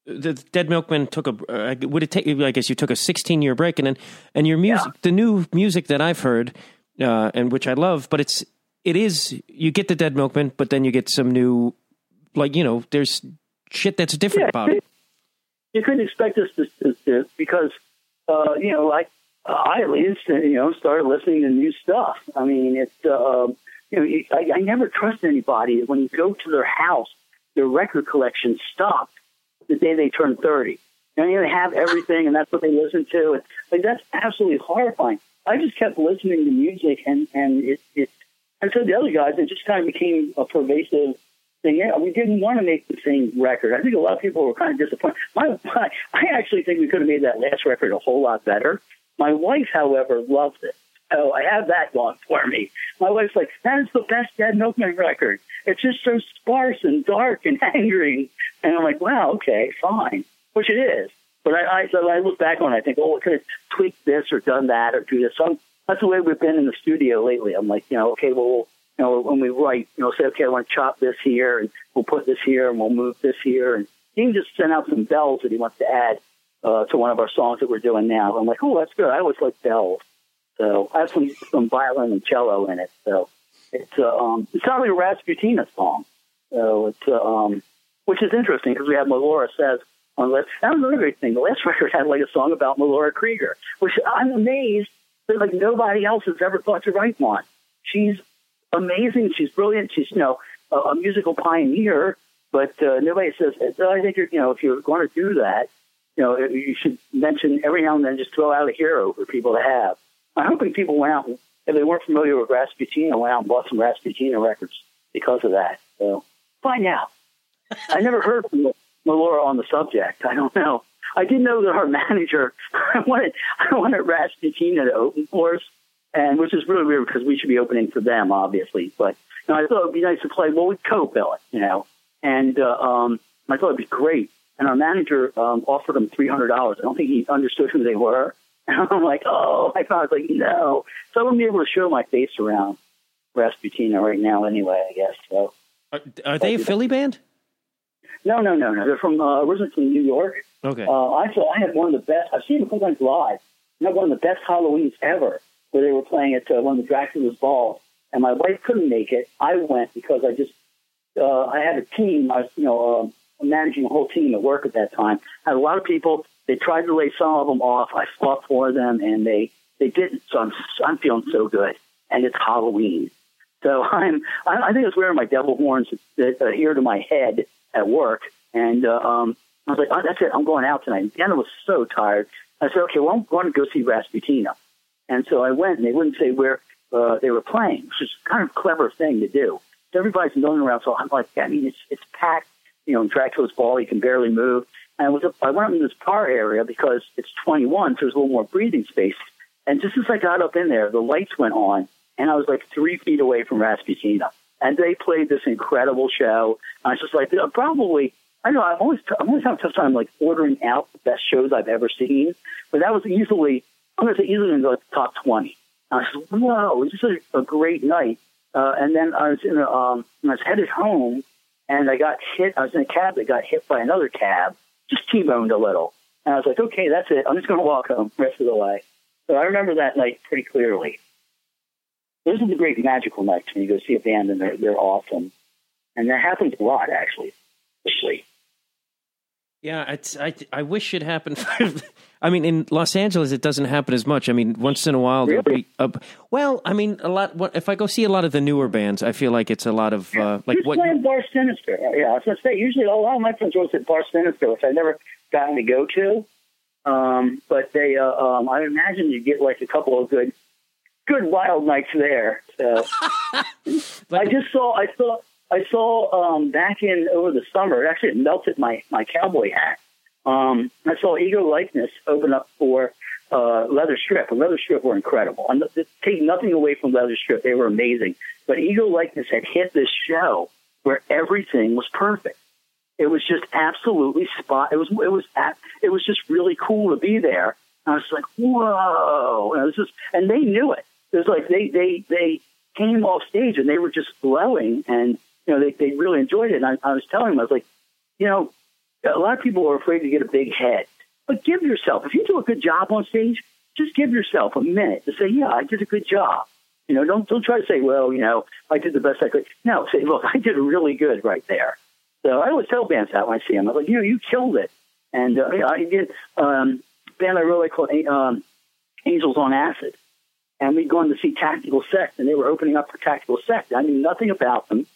the Dead Milkmen took a uh, would it take? I guess you took a 16 year break, and then and your music, yeah. the new music that I've heard, uh, and which I love, but it's it is you get the Dead Milkmen, but then you get some new, like you know, there's shit that's different yeah, about it.
You couldn't expect us to, to, to because uh, you know, like I at least you know started listening to new stuff. I mean, it's. Uh, you know, I, I never trust anybody. When you go to their house, their record collection stopped the day they turn 30. And they have everything, and that's what they listen to. And like that's absolutely horrifying. I just kept listening to music, and and it it and so the other guys, it just kind of became a pervasive thing. Yeah, we didn't want to make the same record. I think a lot of people were kind of disappointed. My, my I actually think we could have made that last record a whole lot better. My wife, however, loved it. Oh, I have that going for me. My wife's like, that is the best Dead Milkmen record. It's just so sparse and dark and angry. And I'm like, wow, okay, fine, which it is. But I, I so I look back on it, I think, oh, I could have tweaked this or done that or do this. So that's the way we've been in the studio lately. I'm like, you know, okay, well, you know, when we write, you know, say, okay, I want to chop this here, and we'll put this here, and we'll move this here, and he just send out some bells that he wants to add uh, to one of our songs that we're doing now. I'm like, oh, that's good. I always like bells. So I have some some violin and cello in it. So it's um it's not really a Rasputina song. So it's uh, um which is interesting because we have Melora says on the last. That was another great thing. The last record had like a song about Melora Creager, which I'm amazed that like nobody else has ever thought to write one. She's amazing. She's brilliant. She's you know a, a musical pioneer. But uh, nobody says. I think you're, you know if you're going to do that, you know you should mention every now and then just throw out a hero for people to have. I'm hoping people went out, if they weren't familiar with Rasputina, went out and bought some Rasputina records because of that. So find out. I never heard from Melora on the subject. I don't know. I did know that our manager I wanted I wanted Rasputina to open for us, and which is really weird because we should be opening for them, obviously. But you know, I thought it'd be nice to play well with co-bill it, you know, and uh, um, I thought it'd be great. And our manager um, offered them three hundred dollars. I don't think he understood who they were. And I'm like, oh, I thought I was like, no. So I wouldn't be able to show my face around Rasputina right now, anyway. I guess so.
Are, are they a Philly band?
No, no, no, no. They're from uh, originally from New York.
Okay.
Uh, I saw I had one of the best. I've seen them sometimes live. I had one of the best Halloweens ever, where they were playing at uh, one of the Dracula's balls, and my wife couldn't make it. I went because I just uh, I had a team. I was you know uh, managing a whole team at work at that time. I had a lot of people they tried to lay some of them off. I fought for them, and they they didn't. So I'm I'm feeling so good, and it's Halloween. So I'm I, I think I was wearing my devil horns that adhere to my head at work, and uh, um, I was like, oh, that's it. I'm going out tonight. And I was so tired. I said, okay, well, I'm going to go see Rasputina. And so I went, and they wouldn't say where uh, they were playing, which is kind of a clever thing to do. So everybody's milling around. So I'm like, I mean, it's it's packed. You know, Dracula's ball, you can barely move. And I was I went up in this bar area because it's 21, so there's a little more breathing space. And just as I got up in there, the lights went on, and I was like three feet away from Rasputina. And they played this incredible show. And I was just like, probably, I know I'm always, I'm always having a tough time like ordering out the best shows I've ever seen. But that was easily, I'm going to say easily in the top 20. And I said, whoa, was just a, a great night. Uh, and then I was in a, um, I was headed home, and I got hit. I was in a cab that got hit by another cab just T-boned a little. And I was like, okay, that's it. I'm just going to walk home the rest of the way. So I remember that night pretty clearly. Those are the great magical nights when you go see a band and they're, they're awesome. And that happens a lot, actually. Especially.
Yeah, it's, I I wish it happened. I mean, in Los Angeles, it doesn't happen as much. I mean, once in a while,
really?
there'll be. A, well, I mean, a lot. What, If I go see a lot of the newer bands, I feel like it's a lot of uh, like
Who's
what.
playing Bar Sinister? Yeah, I was to say. Usually, a lot of my friends always at Bar Sinister, which I never gotten to go to. Um, but they, uh, um, I imagine you get like a couple of good, good wild nights there. So I just saw, I saw, I saw um, back in over the summer. Actually, it melted my my cowboy hat. Um, I saw Ego Likeness open up for uh, Leæther Strip. And Leæther Strip were incredible. I'm taking nothing away from Leæther Strip; they were amazing. But Ego Likeness had hit this show where everything was perfect. It was just absolutely spot. It was it was at, it was just really cool to be there. And I was like, whoa! And just, and they knew it. It was like they they they came off stage and they were just glowing, and you know they they really enjoyed it. And I, I was telling them, I was like, you know, a lot of people are afraid to get a big head, but give yourself, if you do a good job on stage, just give yourself a minute to say, yeah, I did a good job. You know, don't don't try to say, well, you know, I did the best I could. No, say, look, I did really good right there. So I always tell bands that when I see them. I'm like, you know, you killed it. And uh, I did um, band I really called um, Angels on Acid, and we'd gone to see Tactical Sect, and they were opening up for Tactical Sect. I knew nothing about them,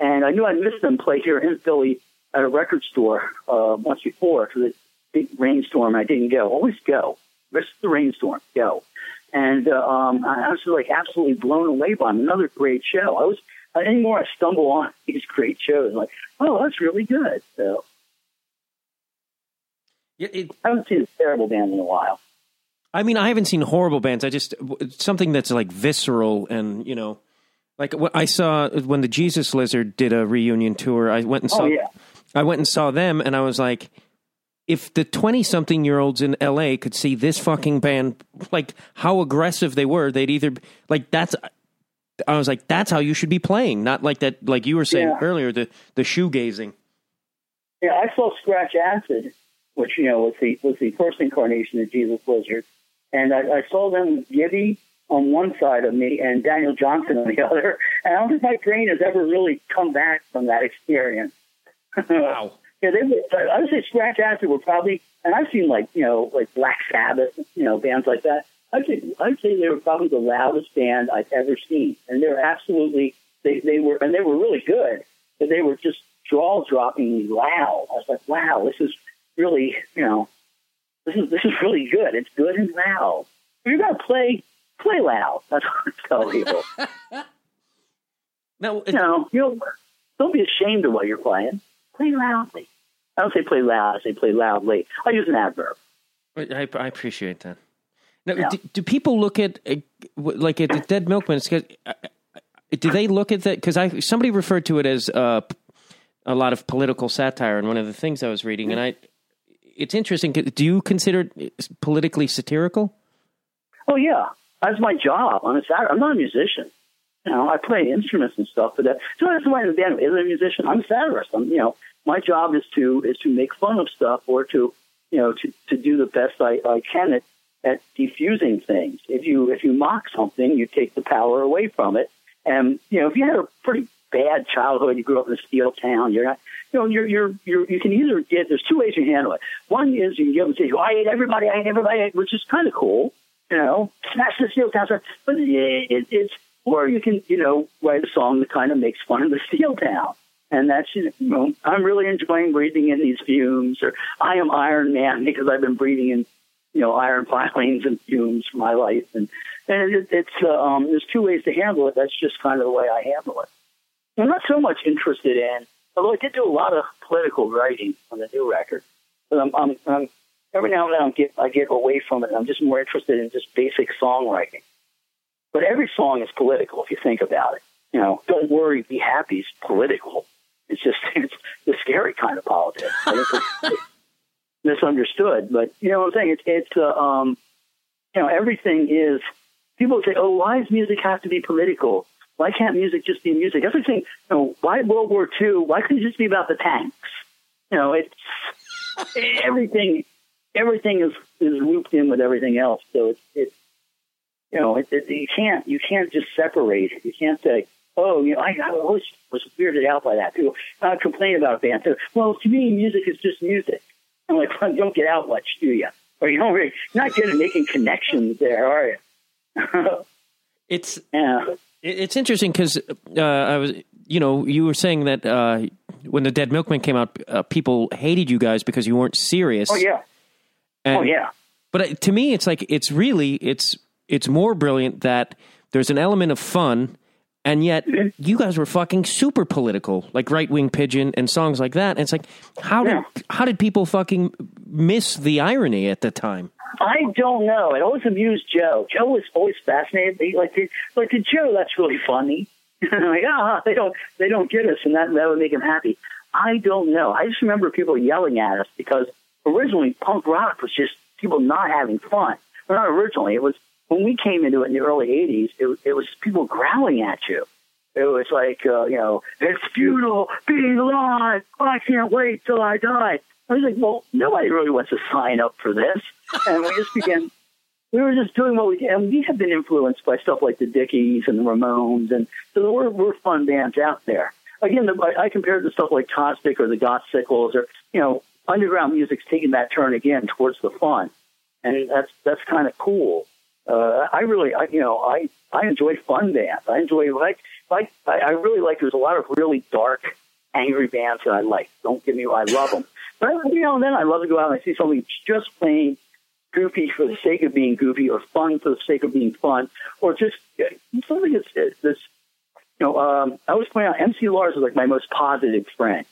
and I knew I'd missed them play here in Philly at a record store uh, once before the big rainstorm. I didn't go. Always go. Risk the rainstorm. Go. And uh, um, I was like absolutely blown away by them. Another great show. I was anymore I stumble on these great shows, like, oh, that's really good. So
yeah, it,
I haven't seen a terrible band in a while.
I mean, I haven't seen horrible bands. I just something that's like visceral and you know, like I saw when the Jesus Lizard did a reunion tour. I went and oh, saw.
Oh, yeah.
I went and saw them, and I was like, if the twenty-something year olds in L.A. could see this fucking band, like how aggressive they were, they'd either like that's. I was like, that's how you should be playing, not like that, like you were saying
Yeah.
earlier, the the shoegazing.
Yeah, I saw Scratch Acid, which you know was the was the first incarnation of Jesus Lizard, and I, I saw them with Gibby on one side of me and Daniel Johnston on the other. And I don't think my brain has ever really come back from that experience.
Wow.
Yeah, they were, I would say Scratch Acid were probably, and I've seen like you know like Black Sabbath, you know bands like that. I'd say I'd say they were probably the loudest band I've ever seen, and they were absolutely they they were and they were really good, but they were just jaw droppingly loud. I was like, wow, this is really you know this is this is really good. It's good and loud. You're gonna play, play loud. That's what I tell people.
Now,
you know, you don't be ashamed of what you're playing. Play loudly. I don't say play loud. I say play loudly. I use an adverb.
I, I appreciate that. Now,
Yeah.
do, do people look at uh, like at the Dead Milkmen? uh, uh, Do they look at that? Because I somebody referred to it as uh, a lot of political satire, and one of the things I was reading, and I, it's interesting. Do you consider it politically satirical?
Oh yeah, that's my job on a Saturday. I'm not a musician. You know, I play instruments and stuff, but that, so that's why the band is a musician. I'm a satirist. I'm, you know, my job is to is to make fun of stuff or to, you know, to, to do the best I, I can at, at diffusing things. If you if you mock something, you take the power away from it. And you know, if you had a pretty bad childhood, you grew up in a steel town, you're not, you know, you're you're you're you can either get there's two ways you handle it. One is you can give them say, I hate everybody, I hate everybody, which is kind of cool you know, smash the steel town. But it, it, it's, or you can, you know, write a song that kind of makes fun of the steel town. And that's, you know, I'm really enjoying breathing in these fumes, or I am Iron Man because I've been breathing in, you know, iron filings and fumes for my life. And, and it, it's, uh, um, there's two ways to handle it. That's just kind of the way I handle it. I'm not so much interested in, although I did do a lot of political writing on the new record. But I'm, I'm, I'm every now and then I get I get away from it. I'm just more interested in just basic songwriting. But every song is political if you think about it. You know, don't worry, be happy is political. It's just it's the scary kind of politics. Misunderstood, but you know what I'm saying. It's it's uh, um, you know everything is. People say, "Oh, why does music have to be political? Why can't music just be music?" Everything. you know, why World War II? Why couldn't it just be about the tanks? You know, it's everything everything is is looped in with everything else. So it's it's you know it, it, you can't you can't just separate. You can't say oh you know I, I always was weirded out by that. People uh, complain about a band. So, well, to me, music is just music. I'm like, well, you don't get out much, do you? Or you don't really you're not good at making connections there, are you?
It's
yeah.
It's interesting because uh, I was, you know, you were saying that uh, when the Dead Milkmen came out, uh, people hated you guys because you weren't serious.
Oh yeah.
And-
Oh yeah.
But uh, to me, it's like it's really it's it's more brilliant that there's an element of fun, and yet you guys were fucking super political, like Right Wing Pigeon and songs like that. And it's like how did how did people fucking miss the irony at the time?
I don't know. It always amused Joe. Joe was always fascinated. He, like, like to Joe, that's really funny. like, ah, they don't, they don't get us, and that that would make him happy. I don't know. I just remember people yelling at us because originally punk rock was just people not having fun. Well, not originally. It was when we came into it in the early '80s. It, it was people growling at you. It was like, uh, you know, it's futile being alive. I can't wait till I die. I was like, well, nobody really wants to sign up for this. And we just began, we were just doing what we can. And we have been influenced by stuff like the Dickies and the Ramones. And so we're, we're fun bands out there. Again, the, I I compare it to stuff like Caustic or the Goth Sickles or, you know, underground music's taking that turn again towards the fun. And that's, that's kind of cool. Uh, I really, I, you know, I, I enjoy fun bands. I enjoy like, like, I, really like, there's a lot of really dark, angry bands that I like. Don't get me, wrong, I love them. But every you know, then I love to go out and I see something just plain goofy for the sake of being goofy, or fun for the sake of being fun, or just something that's, that's you know. Um, I always point out MC Lars is like my most positive friend.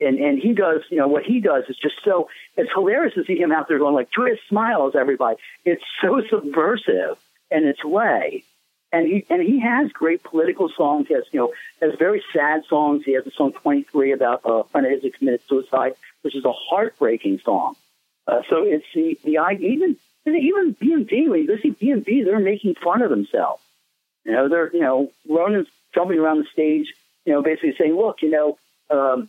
And and he does, you know, what he does is just so it's hilarious to see him out there going like joyous smiles, everybody. It's so subversive in its way and he and he has great political songs. He has you know has very sad songs. He has a song 23 about a friend of his who committed suicide, which is a heartbreaking song. Uh, so it's the the even even VNV when you go see VNV, they're making fun of themselves. You know they're you know Ronan's jumping around the stage, you know basically saying, look, you know. Um,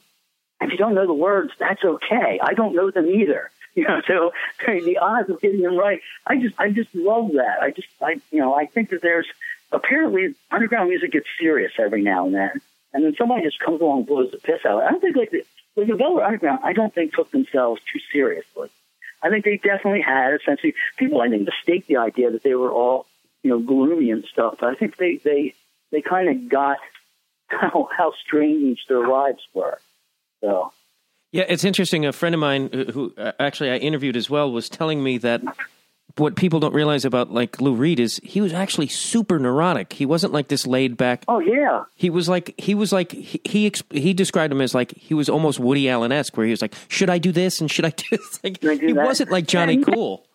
if you don't know the words, that's okay. I don't know them either. You know, so the odds of getting them right, I just, I just love that. I just, I, you know, I think that there's apparently underground music gets serious every now and then, and then somebody just comes along and blows the piss out. I don't think like the, like the Velvet Underground. I don't think took themselves too seriously. I think they definitely had essentially people. I think mistake the idea that they were all you know gloomy and stuff. But I think they they they kind of got how how strange their lives were. So.
Yeah, it's interesting. A friend of mine who uh, actually I interviewed as well was telling me that what people don't realize about like Lou Reed is he was actually super neurotic. He wasn't like this laid back.
Oh yeah.
He was like he was like he he, he described him as like he was almost Woody Allen esque, where he was like, should I do this and should I do this? Like, do he that? wasn't like Johnny and, Cool.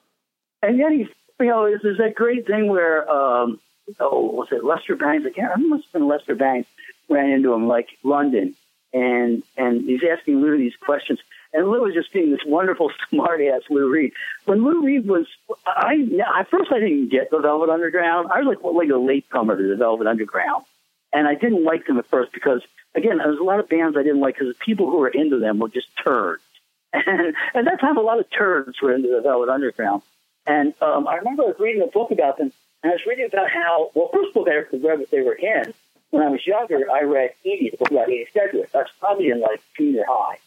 And yet he, you know, there's that great thing where um, oh was it Lester Bangs? I can't. I must have been Lester Bangs ran into him like London, and and he's asking Lou these questions and Lou was just being this wonderful, smart ass Lou Reed. When Lou Reed was, I at first I didn't get the Velvet Underground. I was like like a late comer to the Velvet Underground, and I didn't like them at first because again, there was a lot of bands I didn't like because the people who were into them were just turds. And at that time, a lot of turds were into the Velvet Underground. And um, I remember I was reading a book about them, and I was reading about how, well, first book I ever read that they were in, when I was younger, I read Edie, the book about Edie Sedgwick. I was probably in like junior high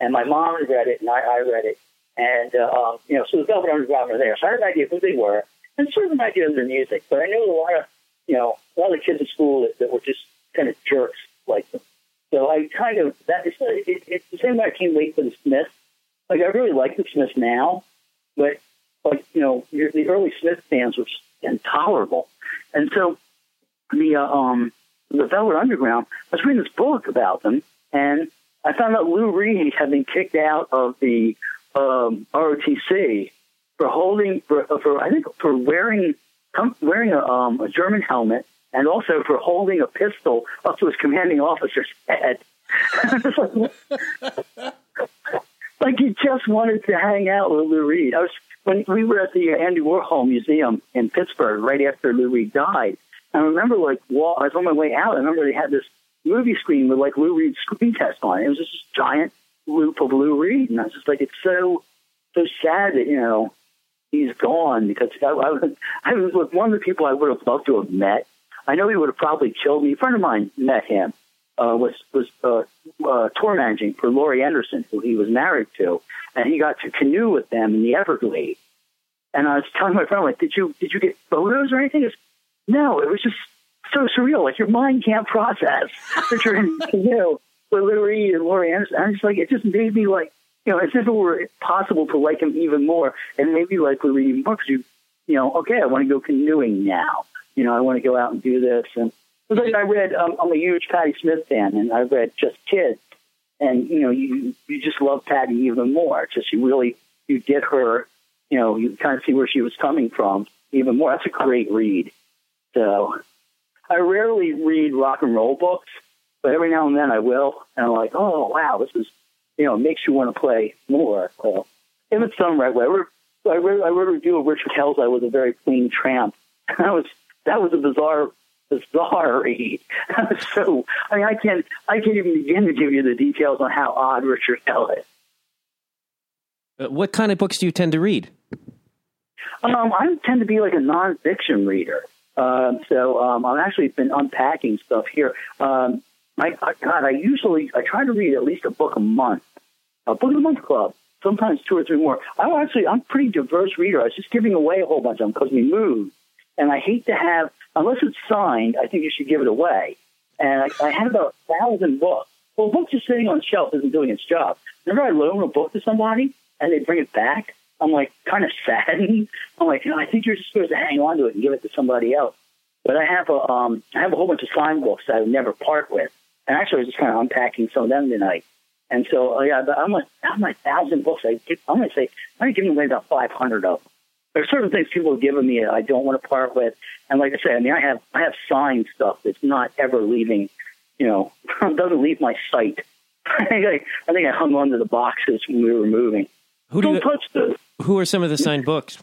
and my mom read it, and I, I read it, and uh, um, you know, so the Velvet Underground were there, so I had an idea of who they were, and sort of an idea of their music, but I knew a lot of, you know, a lot of kids at school that, that were just kind of jerks like them. So I kind of that it's, it, it's the same way I came late for the Smiths. Like I really like the Smiths now, but like you know, the early Smith fans were intolerable, and so the uh, um the Velvet Underground. I was reading this book about them, and I found out Lou Reed had been kicked out of the um, ROTC for holding for, for I think for wearing wearing a, um, a German helmet and also for holding a pistol up to his commanding officer's head. like he just wanted to hang out with Lou Reed. I was when we were at the Andy Warhol Museum in Pittsburgh right after Lou Reed died. I remember like I was on my way out. I remember they had this movie screen with like Lou Reed's screen test on it. It was just this giant loop of Lou Reed, and I was just like, it's so so sad that you know he's gone because I, I was I was one of the people I would have loved to have met. I know he would have probably killed me. A friend of mine met him. Uh, was was uh, uh, tour managing for Laurie Anderson, who he was married to, and he got to canoe with them in the Everglades. And I was telling my friend, like, did you did you get photos or anything? Goes, no, it was just so surreal. Like your mind can't process that you're in canoe with Lou and Laurie Anderson. I'm just like, it just made me like, you know, as if it were possible to like him even more, and maybe like Lou Reed even more because you, you know, okay, I want to go canoeing now. You know, I want to go out and do this. And like I read, um, I'm a huge Patti Smith fan, and I read Just Kids, and you know, you you just love Patti even more. Just you really you get her, you know, you kind of see where she was coming from even more. That's a great read. So I rarely read rock and roll books, but every now and then I will, and I'm like, oh wow, this is, you know, makes you want to play more. So if it's done right way, I read, I read, I read a review of Richard Hell's I was a very clean tramp. That was that was a bizarre bizarre read. so I mean, I can't I can't even begin to give you the details on how odd Richard Hell is.
Uh, what kind of books do you tend to read?
Um, I tend to be like a nonfiction reader. Um, so um, I've actually been unpacking stuff here. Um, my God, I usually I try to read at least a book a month, a book a month club. Sometimes two or three more. I actually I'm a pretty diverse reader. I was just giving away a whole bunch of them because we moved, and I hate to have unless it's signed. I think you should give it away. And I, I had about a thousand books, Well, a book just sitting on the shelf isn't doing its job. Whenever I loan a book to somebody and they bring it back, I'm like kind of saddened. I'm like, you know, I think you're just supposed to hang on to it and give it to somebody else. But I have a um, I have a whole bunch of signed books that I would never part with. And actually, I was just kind of unpacking some of them tonight. And so, uh, yeah, I'm like, I'm like thousand books. I give, I'm going to say, I'm going to giving away about 500 of them. There's certain things people have given me that I don't want to part with. And like I said, I mean, I have I have signed stuff that's not ever leaving, you know, doesn't leave my sight. I think I, I think I hung onto the boxes when we were moving.
Who do
Don't
you,
touch the
who are some of the signed books?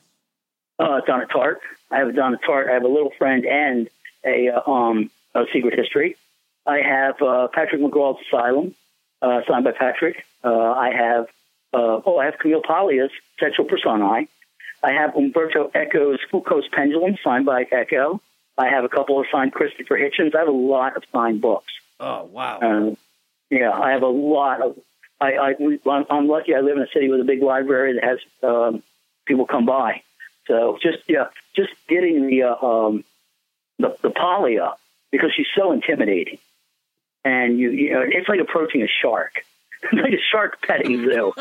uh, Donna Tartt. I have a Donna Tartt. I have a little friend and a uh, um a secret history. I have uh, Patrick McGrath's Asylum, uh, signed by Patrick. Uh, I have uh, oh, I have Camille Paglia's Sexual Personae. I have Umberto Eco's Foucault's Pendulum, signed by Eco. I have a couple of signed Christopher Hitchens. I have a lot of signed books.
Oh wow!
Um, yeah, I have a lot of. I, I I'm- I'm lucky. I live in a city with a big library that has um, people come by. So just yeah, just getting the uh, um, the the up because she's so intimidating, and you you know it's like approaching a shark, It's like a shark petting zoo.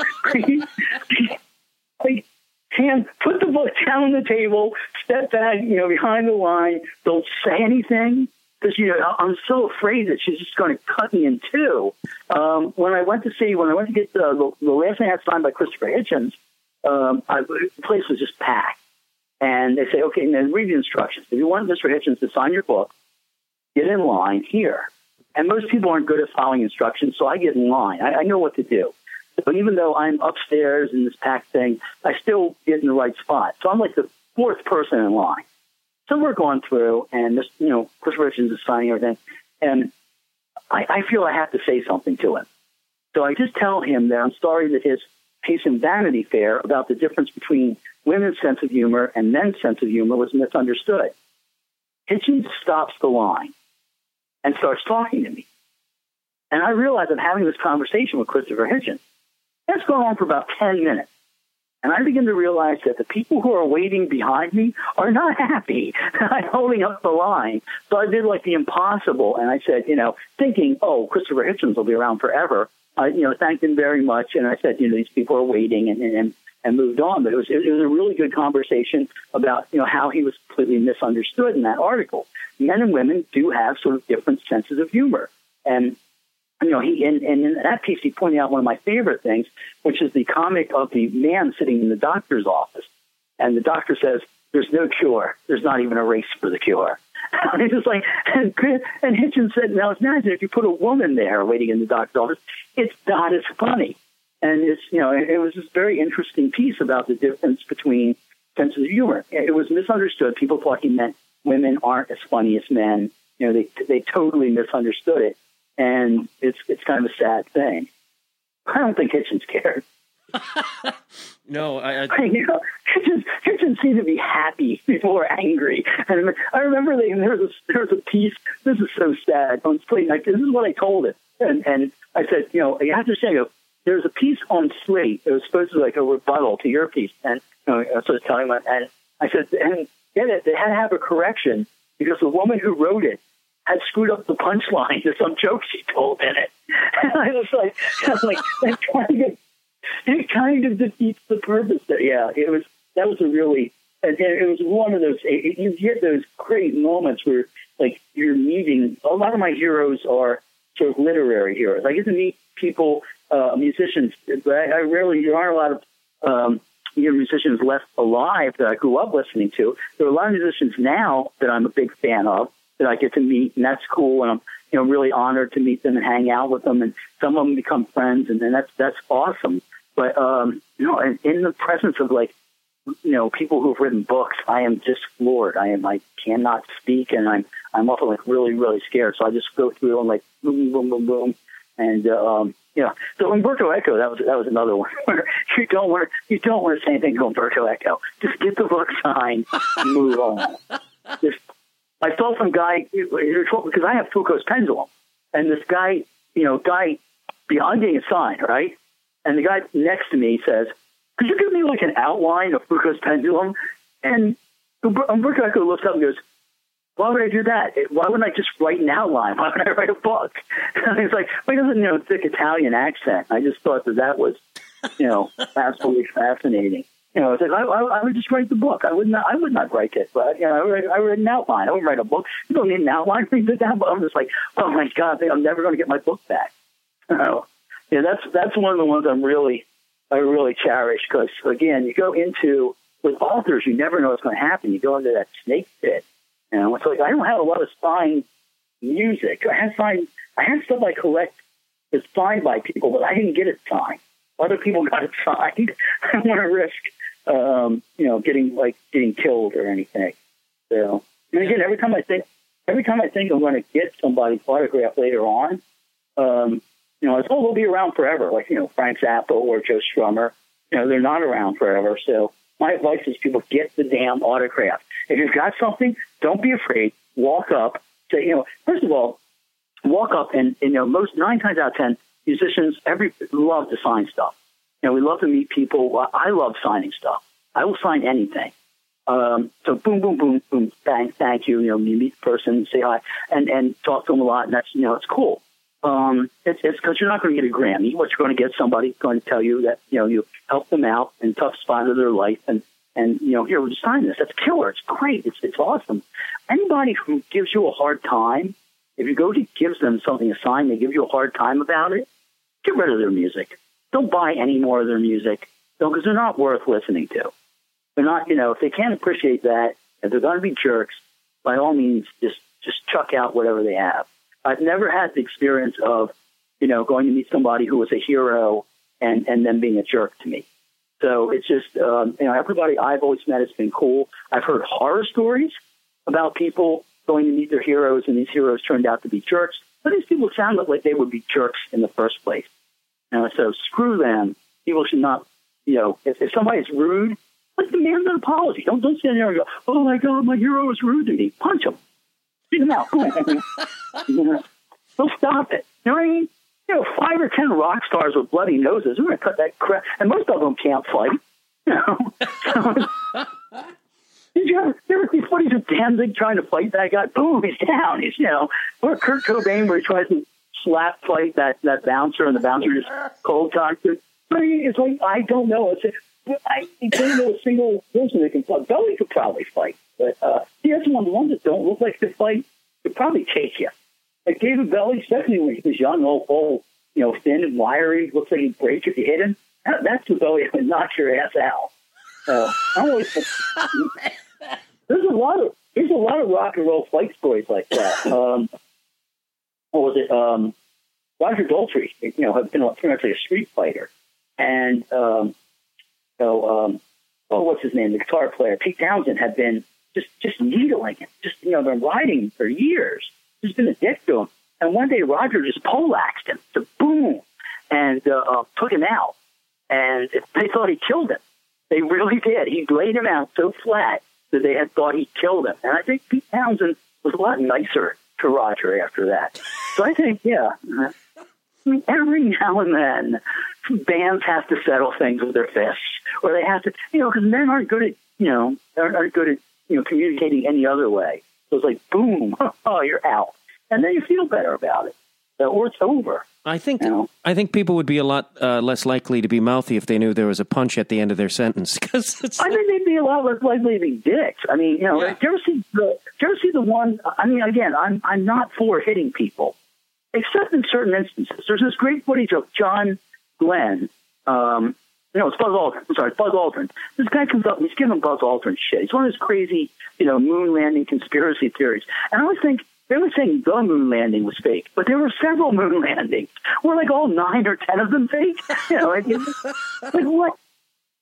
like, hand, put the book down on the table, step back, you know, behind the line. Don't say anything because you know I'm so afraid that she's just going to cut me in two. Um, when I went to see, when I went to get the, the, last thing I had signed by Christopher Hitchens, um, I, the place was just packed. And they say, okay, now read the instructions. If you want Mr. Hitchens to sign your book, get in line here. And most people aren't good at following instructions, so I get in line. I, I know what to do. So even though I'm upstairs in this packed thing, I still get in the right spot. So I'm like the fourth person in line. So we're going through, and this, you know, Christopher Hitchens is signing everything, and I, I feel I have to say something to him. So I just tell him that I'm sorry that his piece in Vanity Fair about the difference between women's sense of humor and men's sense of humor was misunderstood. Hitchens stops the line and starts talking to me. And I realize I'm having this conversation with Christopher Hitchens. That's going on for about 10 minutes. And I begin to realize that the people who are waiting behind me are not happy I'm holding up the line. So I did like the impossible. And I said, you know, thinking, oh, Christopher Hitchens will be around forever. I, you know, thanked him very much. And I said, you know, these people are waiting and, and, and moved on. But it was, it was a really good conversation about, you know, how he was completely misunderstood in that article. Men and women do have sort of different senses of humor. And you know, he and, and in that piece he pointed out one of my favorite things, which is the comic of the man sitting in the doctor's office, and the doctor says, "There's no cure. There's not even a race for the cure." And it's just like, and, and Hitchens said, "Now imagine if you put a woman there waiting in the doctor's office, it's not as funny." And it's you know, it, it was this very interesting piece about the difference between senses of humor. It was misunderstood. People thought he meant women aren't as funny as men. You know, they they totally misunderstood it and it's it's kind of a sad thing. I don't think Hitchens cared.
No, I, I
you know, Hitchens, Hitchens seemed to be happy before angry. And I remember they, there was a, there was a piece. This is so sad on Slate. Like, this is what I told it, and and I said, you know, you have to say, there's a piece on Slate. It was supposed to be like a rebuttal to your piece, and you know, I was sort of telling them, and I said, and get it, they had to have a correction because the woman who wrote it had screwed up the punchline to some joke she told in it. And I was like, I was like, that kind of, it kind of defeats the purpose. There. Yeah, it was. That was a really. and It was one of those. You get those great moments where, like, you're meeting. A lot of my heroes are sort of literary heroes. I get to meet people, uh, musicians, but I, I rarely. There aren't a lot of. Um, you know, musicians left alive that I grew up listening to. There are a lot of musicians now that I'm a big fan of that I get to meet, and that's cool. And I'm, you know, really honored to meet them and hang out with them. And some of them become friends, and then that's that's awesome. But um, you know, in, in the presence of like, you know, people who've written books, I am just floored. I am I cannot speak, and I'm I'm often like really really scared. So I just go through and like boom boom boom boom, and um, you know, so Umberto Eco, that was that was another one where you don't want you don't want to say anything to Umberto Eco. Just get the book signed, and move on. Just I saw some guy because I have Foucault's pendulum, and this guy, you know, guy, I'm getting a sign, right? And the guy next to me says, "Could you give me like an outline of Foucault's pendulum?" And Umberto Eco looks up and goes, why would I do that? Why wouldn't I just write an outline? Why would I write a book? And he's like, well, he doesn't you know thick Italian accent. I just thought that that was, you know, absolutely fascinating. You know, it's like I, I, I would just write the book. I would not. I would not write it, but you know, I would, I would write an outline. I would write a book. You don't need an outline that down. But I'm just like, oh my god, I'm never going to get my book back. You know, yeah, that's that's one of the ones I'm really, I really cherish because again, you go into with authors, you never know what's going to happen. You go into that snake pit, you know. It's like I don't have a lot of signed music. I have signed. I have stuff I collect that's signed by people, but I didn't get it signed. Other people got it signed. I don't want to risk um, you know, getting like getting killed or anything. So, and again, every time I think, every time I think I'm going to get somebody's autograph later on, um, you know, it's oh they'll be around forever, like you know Frank Zappa or Joe Strummer. You know, they're not around forever. So my advice is people get the damn autograph. If you've got something, don't be afraid. Walk up. Say, you know, first of all, walk up and you know most nine times out of ten musicians every love to sign stuff. You know, we love to meet people. I love signing stuff. I will sign anything. Um, so boom, boom, boom, boom, bang, thank you. You know, you meet the person, say hi, and and talk to them a lot, and that's you know, it's cool. Um, it's it's because you're not going to get a Grammy. What you're going to get somebody going to tell you that you know you help them out in tough spot of their life, and and you know here we'll just sign this. That's killer. It's great. It's it's awesome. Anybody who gives you a hard time, if you go to gives them something to sign, they give you a hard time about it. Get rid of their music don't buy any more of their music because they're not worth listening to. They're not, you know, if they can't appreciate that, if they're going to be jerks, by all means, just just chuck out whatever they have. I've never had the experience of, you know, going to meet somebody who was a hero and and then being a jerk to me. So it's just, um, you know, everybody I've always met has been cool. I've heard horror stories about people going to meet their heroes, and these heroes turned out to be jerks. But these people sounded like they would be jerks in the first place. Uh, so screw them. People should not, you know, if, if somebody's rude, let demand an apology. Don't don't stand there and go, oh my god, my hero was rude to me. Punch him, beat him out. you know, don't stop it. You know what I mean? You know, five or ten rock stars with bloody noses. We're gonna cut that crap, and most of them can't fight. You know. Did you ever, you ever see footage of Danzig trying to fight that guy? Boom, he's down. He's, you know, or Kurt Cobain where he tries to slap fight that that bouncer, and the bouncer just cold cocked it. I mean, it's like I don't know. It's I don't know a single person that can fight. Belly could probably fight, but uh, see, that's one of the ones that don't look like they fight. Could probably take you. Like David Belly, especially when he was young, all, all you know, thin and wiry, looks like he'd break if you hit him. That, that's the Belly that would knock your ass out. So I'm always. there's a lot of there's a lot of rock and roll fight stories like that. Um, what was it? Um, Roger Daltrey, you know, had been pretty much like a street fighter, and um, so um, oh, what's his name? The guitar player, Pete Townshend, had been just just needling him, just you know, been riding for years. Just been a dick to him, and one day Roger just poleaxed him, to boom, and uh, uh, took him out, and they thought he killed him. They really did. He laid him out so flat that they had thought he killed him, and I think Pete Townshend was a lot nicer to Roger after that. So I think, yeah, I mean, every now and then, bands have to settle things with their fists, or they have to, you know, because men aren't good at, you know, aren't, aren't good at, you know, communicating any other way. So it's like, boom, oh, you're out, and then you feel better about it, or it's over.
I think you know? I think people would be a lot uh, less likely to be mouthy if they knew there was a punch at the end of their sentence. Because
I think they'd be a lot less likely to be dicks. I mean, you know, yeah. do you ever see the? Do you ever see the one? I mean, again, I'm I'm not for hitting people, except in certain instances. There's this great footage of John Glenn. Um, you know, it's Buzz Aldrin. I'm sorry, Buzz Aldrin. This guy comes up and he's giving Buzz Aldrin shit. He's one of those crazy, you know, moon landing conspiracy theories. And I always think they were saying the moon landing was fake, but there were several moon landings. Were like all nine or ten of them fake? You know, like, like what?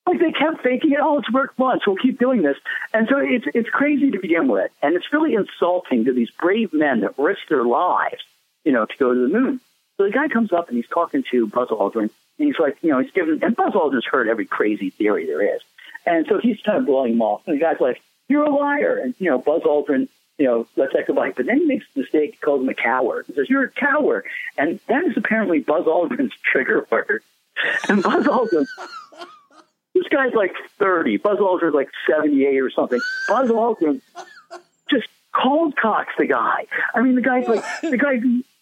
Like they kept faking it. Oh, it's worked once. We'll keep doing this. And so it's it's crazy to begin with, and it's really insulting to these brave men that risk their lives, you know, to go to the moon. So the guy comes up and he's talking to Buzz Aldrin, and he's like, you know, he's giving, and Buzz Aldrin's heard every crazy theory there is, and so he's kind of blowing him off. And the guy's like, "You're a liar," and you know, Buzz Aldrin you know, let's take a bite. But then he makes the mistake, calls him a coward. He says, You're a coward. And that is apparently Buzz Aldrin's trigger word. And Buzz Aldrin, this guy's like 30. Buzz Aldrin's like 78 or something. Buzz Aldrin just cold cocks the guy. I mean, the guy's like the guy.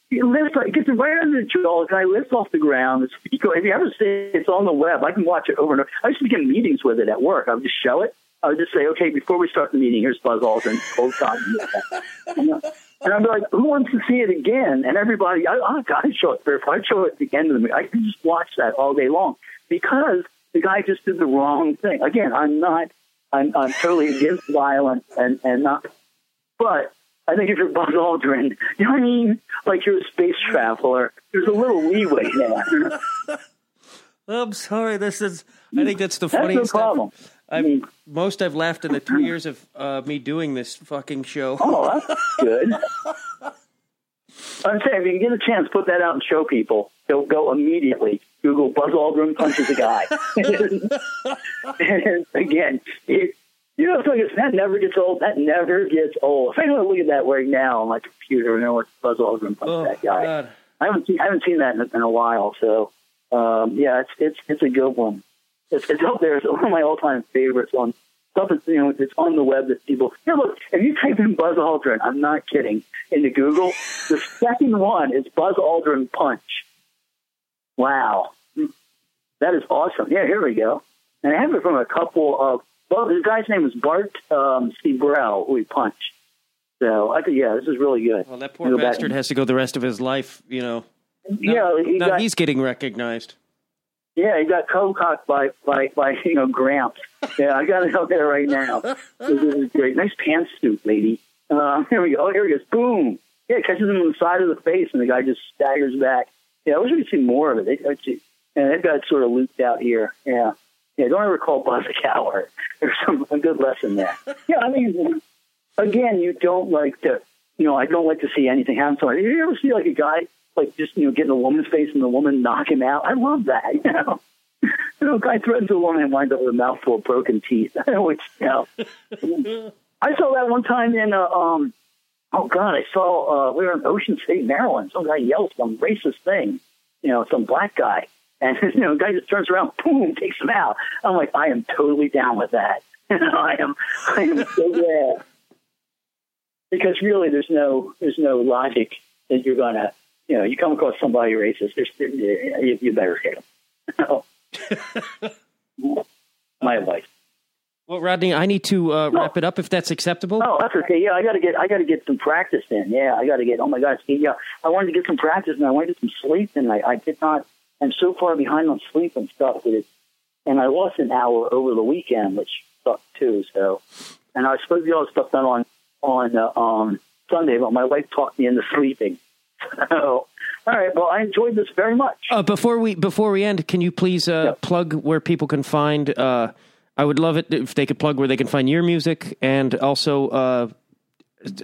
He lifts, like, gets right under the jaw. The guy lifts off the ground. If you ever see it, it's on the web. I can watch it over and over. I used to begin meetings with it at work. I would just show it. I would just say, okay, before we start the meeting, here's Buzz Aldrin, cold cock. Uh, and I'd be like, who wants to see it again? And everybody, I, I, I'd show it first. I'd show it at the end of the meeting. I could just watch that all day long because the guy just did the wrong thing. Again, I'm not, I'm, I'm totally against violence and, and not, but I think if you're Buzz Aldrin, you know what I mean? Like you're a space traveler, there's a little leeway there.
I'm sorry. This is. I think that's the
That's no problem.
I've, I've, most I've laughed in the two years of uh, me doing this fucking show.
Oh, that's good. I'm saying if you get a chance, put that out and show people. They'll go immediately. Google Buzz Aldrin punches a guy. and again, it, you know, so that never gets old. That never gets old. If I don't look at that right now on my computer and I know what Buzz Aldrin punched
Oh,
that guy.
God.
I haven't seen I haven't seen that in, a- in a while. So um, yeah, it's it's it's a good one. It's, it's up there. It's one of my all time favorites on stuff. That's, you know, it's on the web that people. Here, look, if you type in Buzz Aldrin, I'm not kidding, into Google, the second one is Buzz Aldrin punch. Wow, that is awesome. Yeah, here we go. And I have it from a couple of. Well, the guy's name is Bart um, Sibrel, who he punched. So I could, yeah, this is really good.
Well, that poor
Go
bastard has to go the rest of his life. You know.
Yeah, he
now
got,
he's getting recognized.
Yeah, he got co-cocked by, by, by, you know, Gramps. Yeah, I got it out there right now. This is great. Nice pantsuit, lady. Uh, here we go. Oh, here he goes. Boom. Yeah, catches him on the side of the face, and the guy just staggers back. Yeah, I wish we could see more of it. They, and they've got sort of looped out here. Yeah. Yeah, don't ever call Buzz a coward. There's some a good lesson there. Yeah, I mean, again, you don't like to, you know, I don't like to see anything happen. So, did you ever see like a guy like just you know getting a woman's face and the woman knock him out? I love that. You know, you know, a guy threatens a woman and winds up with a mouthful of broken teeth. Which you know, I saw that one time in uh, um. Oh God! I saw uh, we were in Ocean State, Maryland. Some guy yelled some racist thing, you know, some black guy, and you know, guy just turns around, boom, takes him out. I'm like, I am totally down with that. You know, I am, I am so glad because really, there's no, there's no logic that you're gonna, you know, you come across somebody racist, there's, you, you better hit him. My advice.
Well, Rodney, I need to uh, wrap it up if that's acceptable.
Oh, that's okay. Yeah, I got to get I got to get some practice in. Yeah, I got to get. Oh my gosh, yeah, I wanted to get some practice and I wanted to get some sleep and I, I did not. I'm so far behind on sleep and stuff that it, and I lost an hour over the weekend, which sucked too. So, and I was supposed to get all this stuff done on on uh, um, Sunday, but my wife talked me into sleeping. So, all right. Well, I enjoyed this very much.
Uh, before we before we end, can you please uh,
Yeah.
plug where people can find? Uh, I would love it if they could plug where they can find your music and also uh,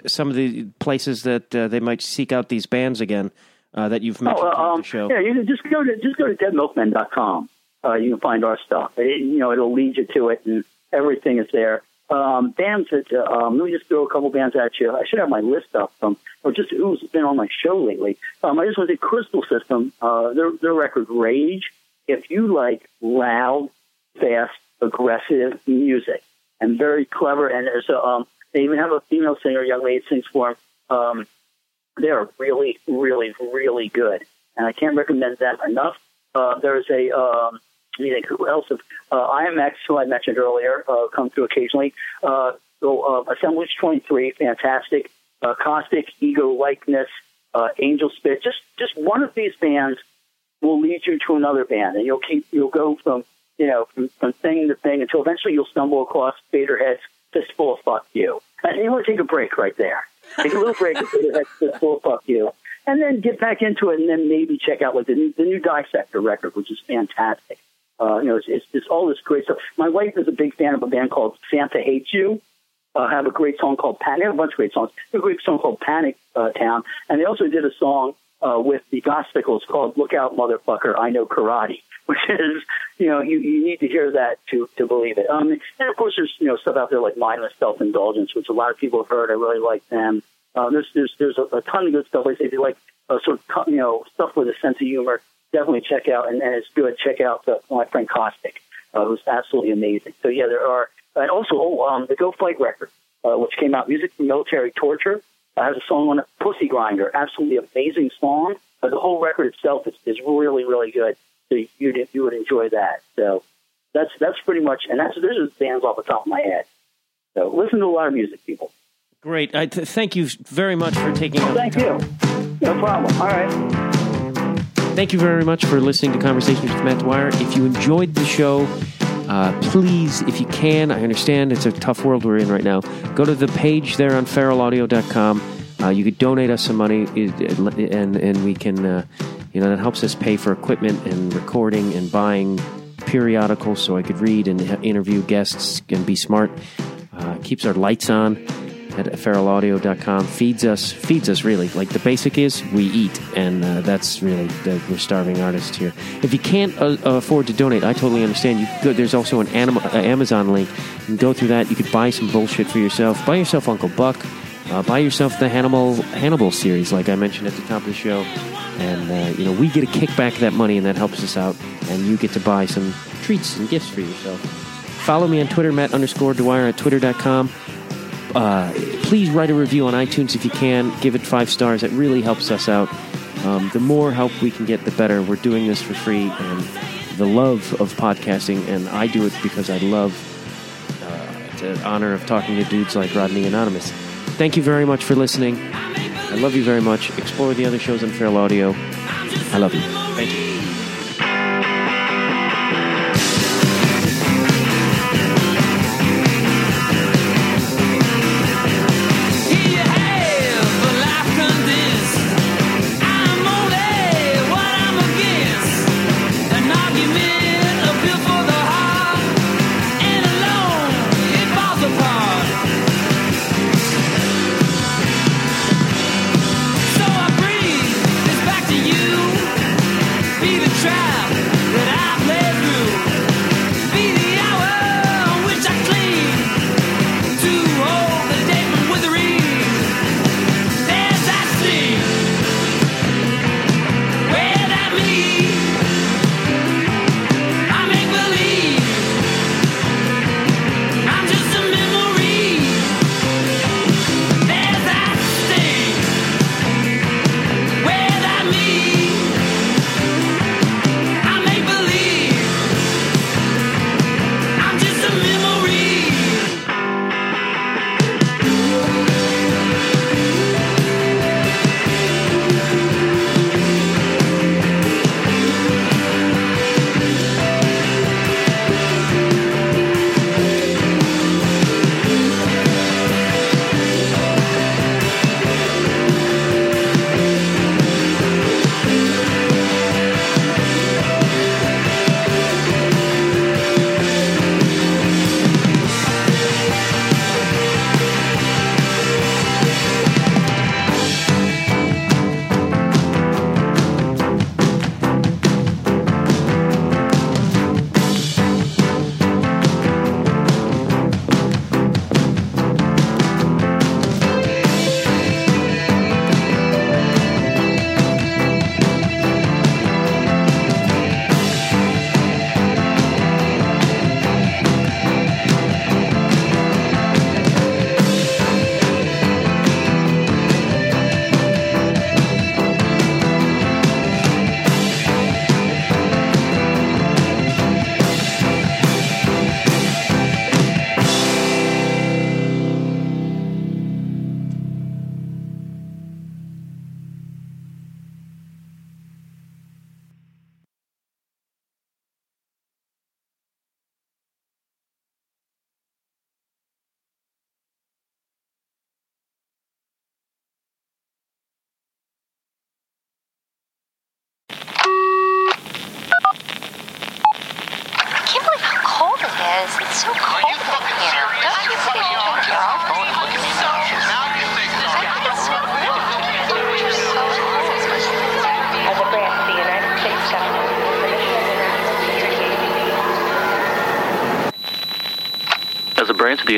some of the places that uh, they might seek out these bands again uh, that you've mentioned
Oh, uh,
on
um,
the show.
yeah, you can just go to just go to deadmilkmen.com. Uh, you can find our stuff. It, you know, it'll lead you to it, and everything is there. Um, bands that uh, um, let me just throw a couple bands at you. I should have my list up from or just who's been on my show lately. Um, I just want to say Krystal System. Uh, their their record Rage. If you like loud, fast, aggressive music and very clever, and there's a um, they even have a female singer, young lady sings for them. Um, they are really, really, really good, and I can't recommend that enough. Uh, there's a um, me think who else? Uh, IAMX, who I mentioned earlier, uh, come through occasionally. Uh, so uh, Assemblage 23, fantastic. Uh, Caustic, Ego Likeness, uh, Angelspit. Just just one of these bands will lead you to another band, and you'll keep you'll go from you know from, from thing to thing until eventually you'll stumble across Faderhead's Fistful of Fuck You. And you want to take a break right there. Take a little break at Faderhead's Fistful of Fuck You, and then get back into it, and then maybe check out like the new, the new Dissector record, which is fantastic. Uh, you know, it's, it's, it's all this great stuff. My wife is a big fan of a band called Santa Hates You. Uh, have a great song called Panic. They have a bunch of great songs. They a great song called Panic uh, Town, and they also did a song uh, with the Gothsicles called "Look Out, Motherfucker, I Know Karate," which is, you know, you, you need to hear that to to believe it. Um, and of course, there's you know stuff out there like Mindless Self Indulgence, which a lot of people have heard. I really like them. Uh, there's there's there's a, a ton of good stuff. Like if you like uh, sort of you know stuff with a sense of humor, definitely check out. And, and it's good. Check out uh, my friend Caustic, uh, who's absolutely amazing. So yeah, there are. And also, oh, um, the Go Fight record. uh, which came out, Music for Military Torture. Uh, has a song on it, Pussy Grinder. Absolutely amazing song. But the whole record itself is, is really, really good. So you, you would enjoy that. So that's that's pretty much, and that's there's just bands off the top of my head. So listen to a lot of music, people.
Great. I th- thank you very much for taking.
Oh, thank you. No problem. All right.
Thank you very much for listening to Conversations with Matt Dwyer. If you enjoyed the show, uh, please, if you can, I understand it's a tough world we're in right now. Go to the page there on feralaudio.com. Uh, you could donate us some money, and and we can, uh, you know, that helps us pay for equipment and recording and buying periodicals so I could read and interview guests and be smart. Uh, keeps our lights on at feralaudio.com feeds us feeds us really. Like the basic is we eat and uh, that's really the, we're starving artists here. If you can't uh, afford to donate i totally understand. You go, there's also an uh, amazon link. You can go through that. You could buy some bullshit for yourself. Buy yourself uncle buck. Uh, buy yourself the hannibal hannibal series like i mentioned at the top of the show. And uh, you know we get a kickback of that money and that helps us out. And you get to buy some treats and gifts for yourself. Follow me on twitter matt underscore dwyer at twitter.com uh, please write a review on iTunes if you can. Give it five stars. It really helps us out. Um, the more help we can get, the better. We're doing this for free, and the love of podcasting, and I do it because I love uh, the honor of talking to dudes like Rodney Anonymous. Thank you very much for listening. I love you very much. Explore the other shows on Feral Audio. I love you. Thank you.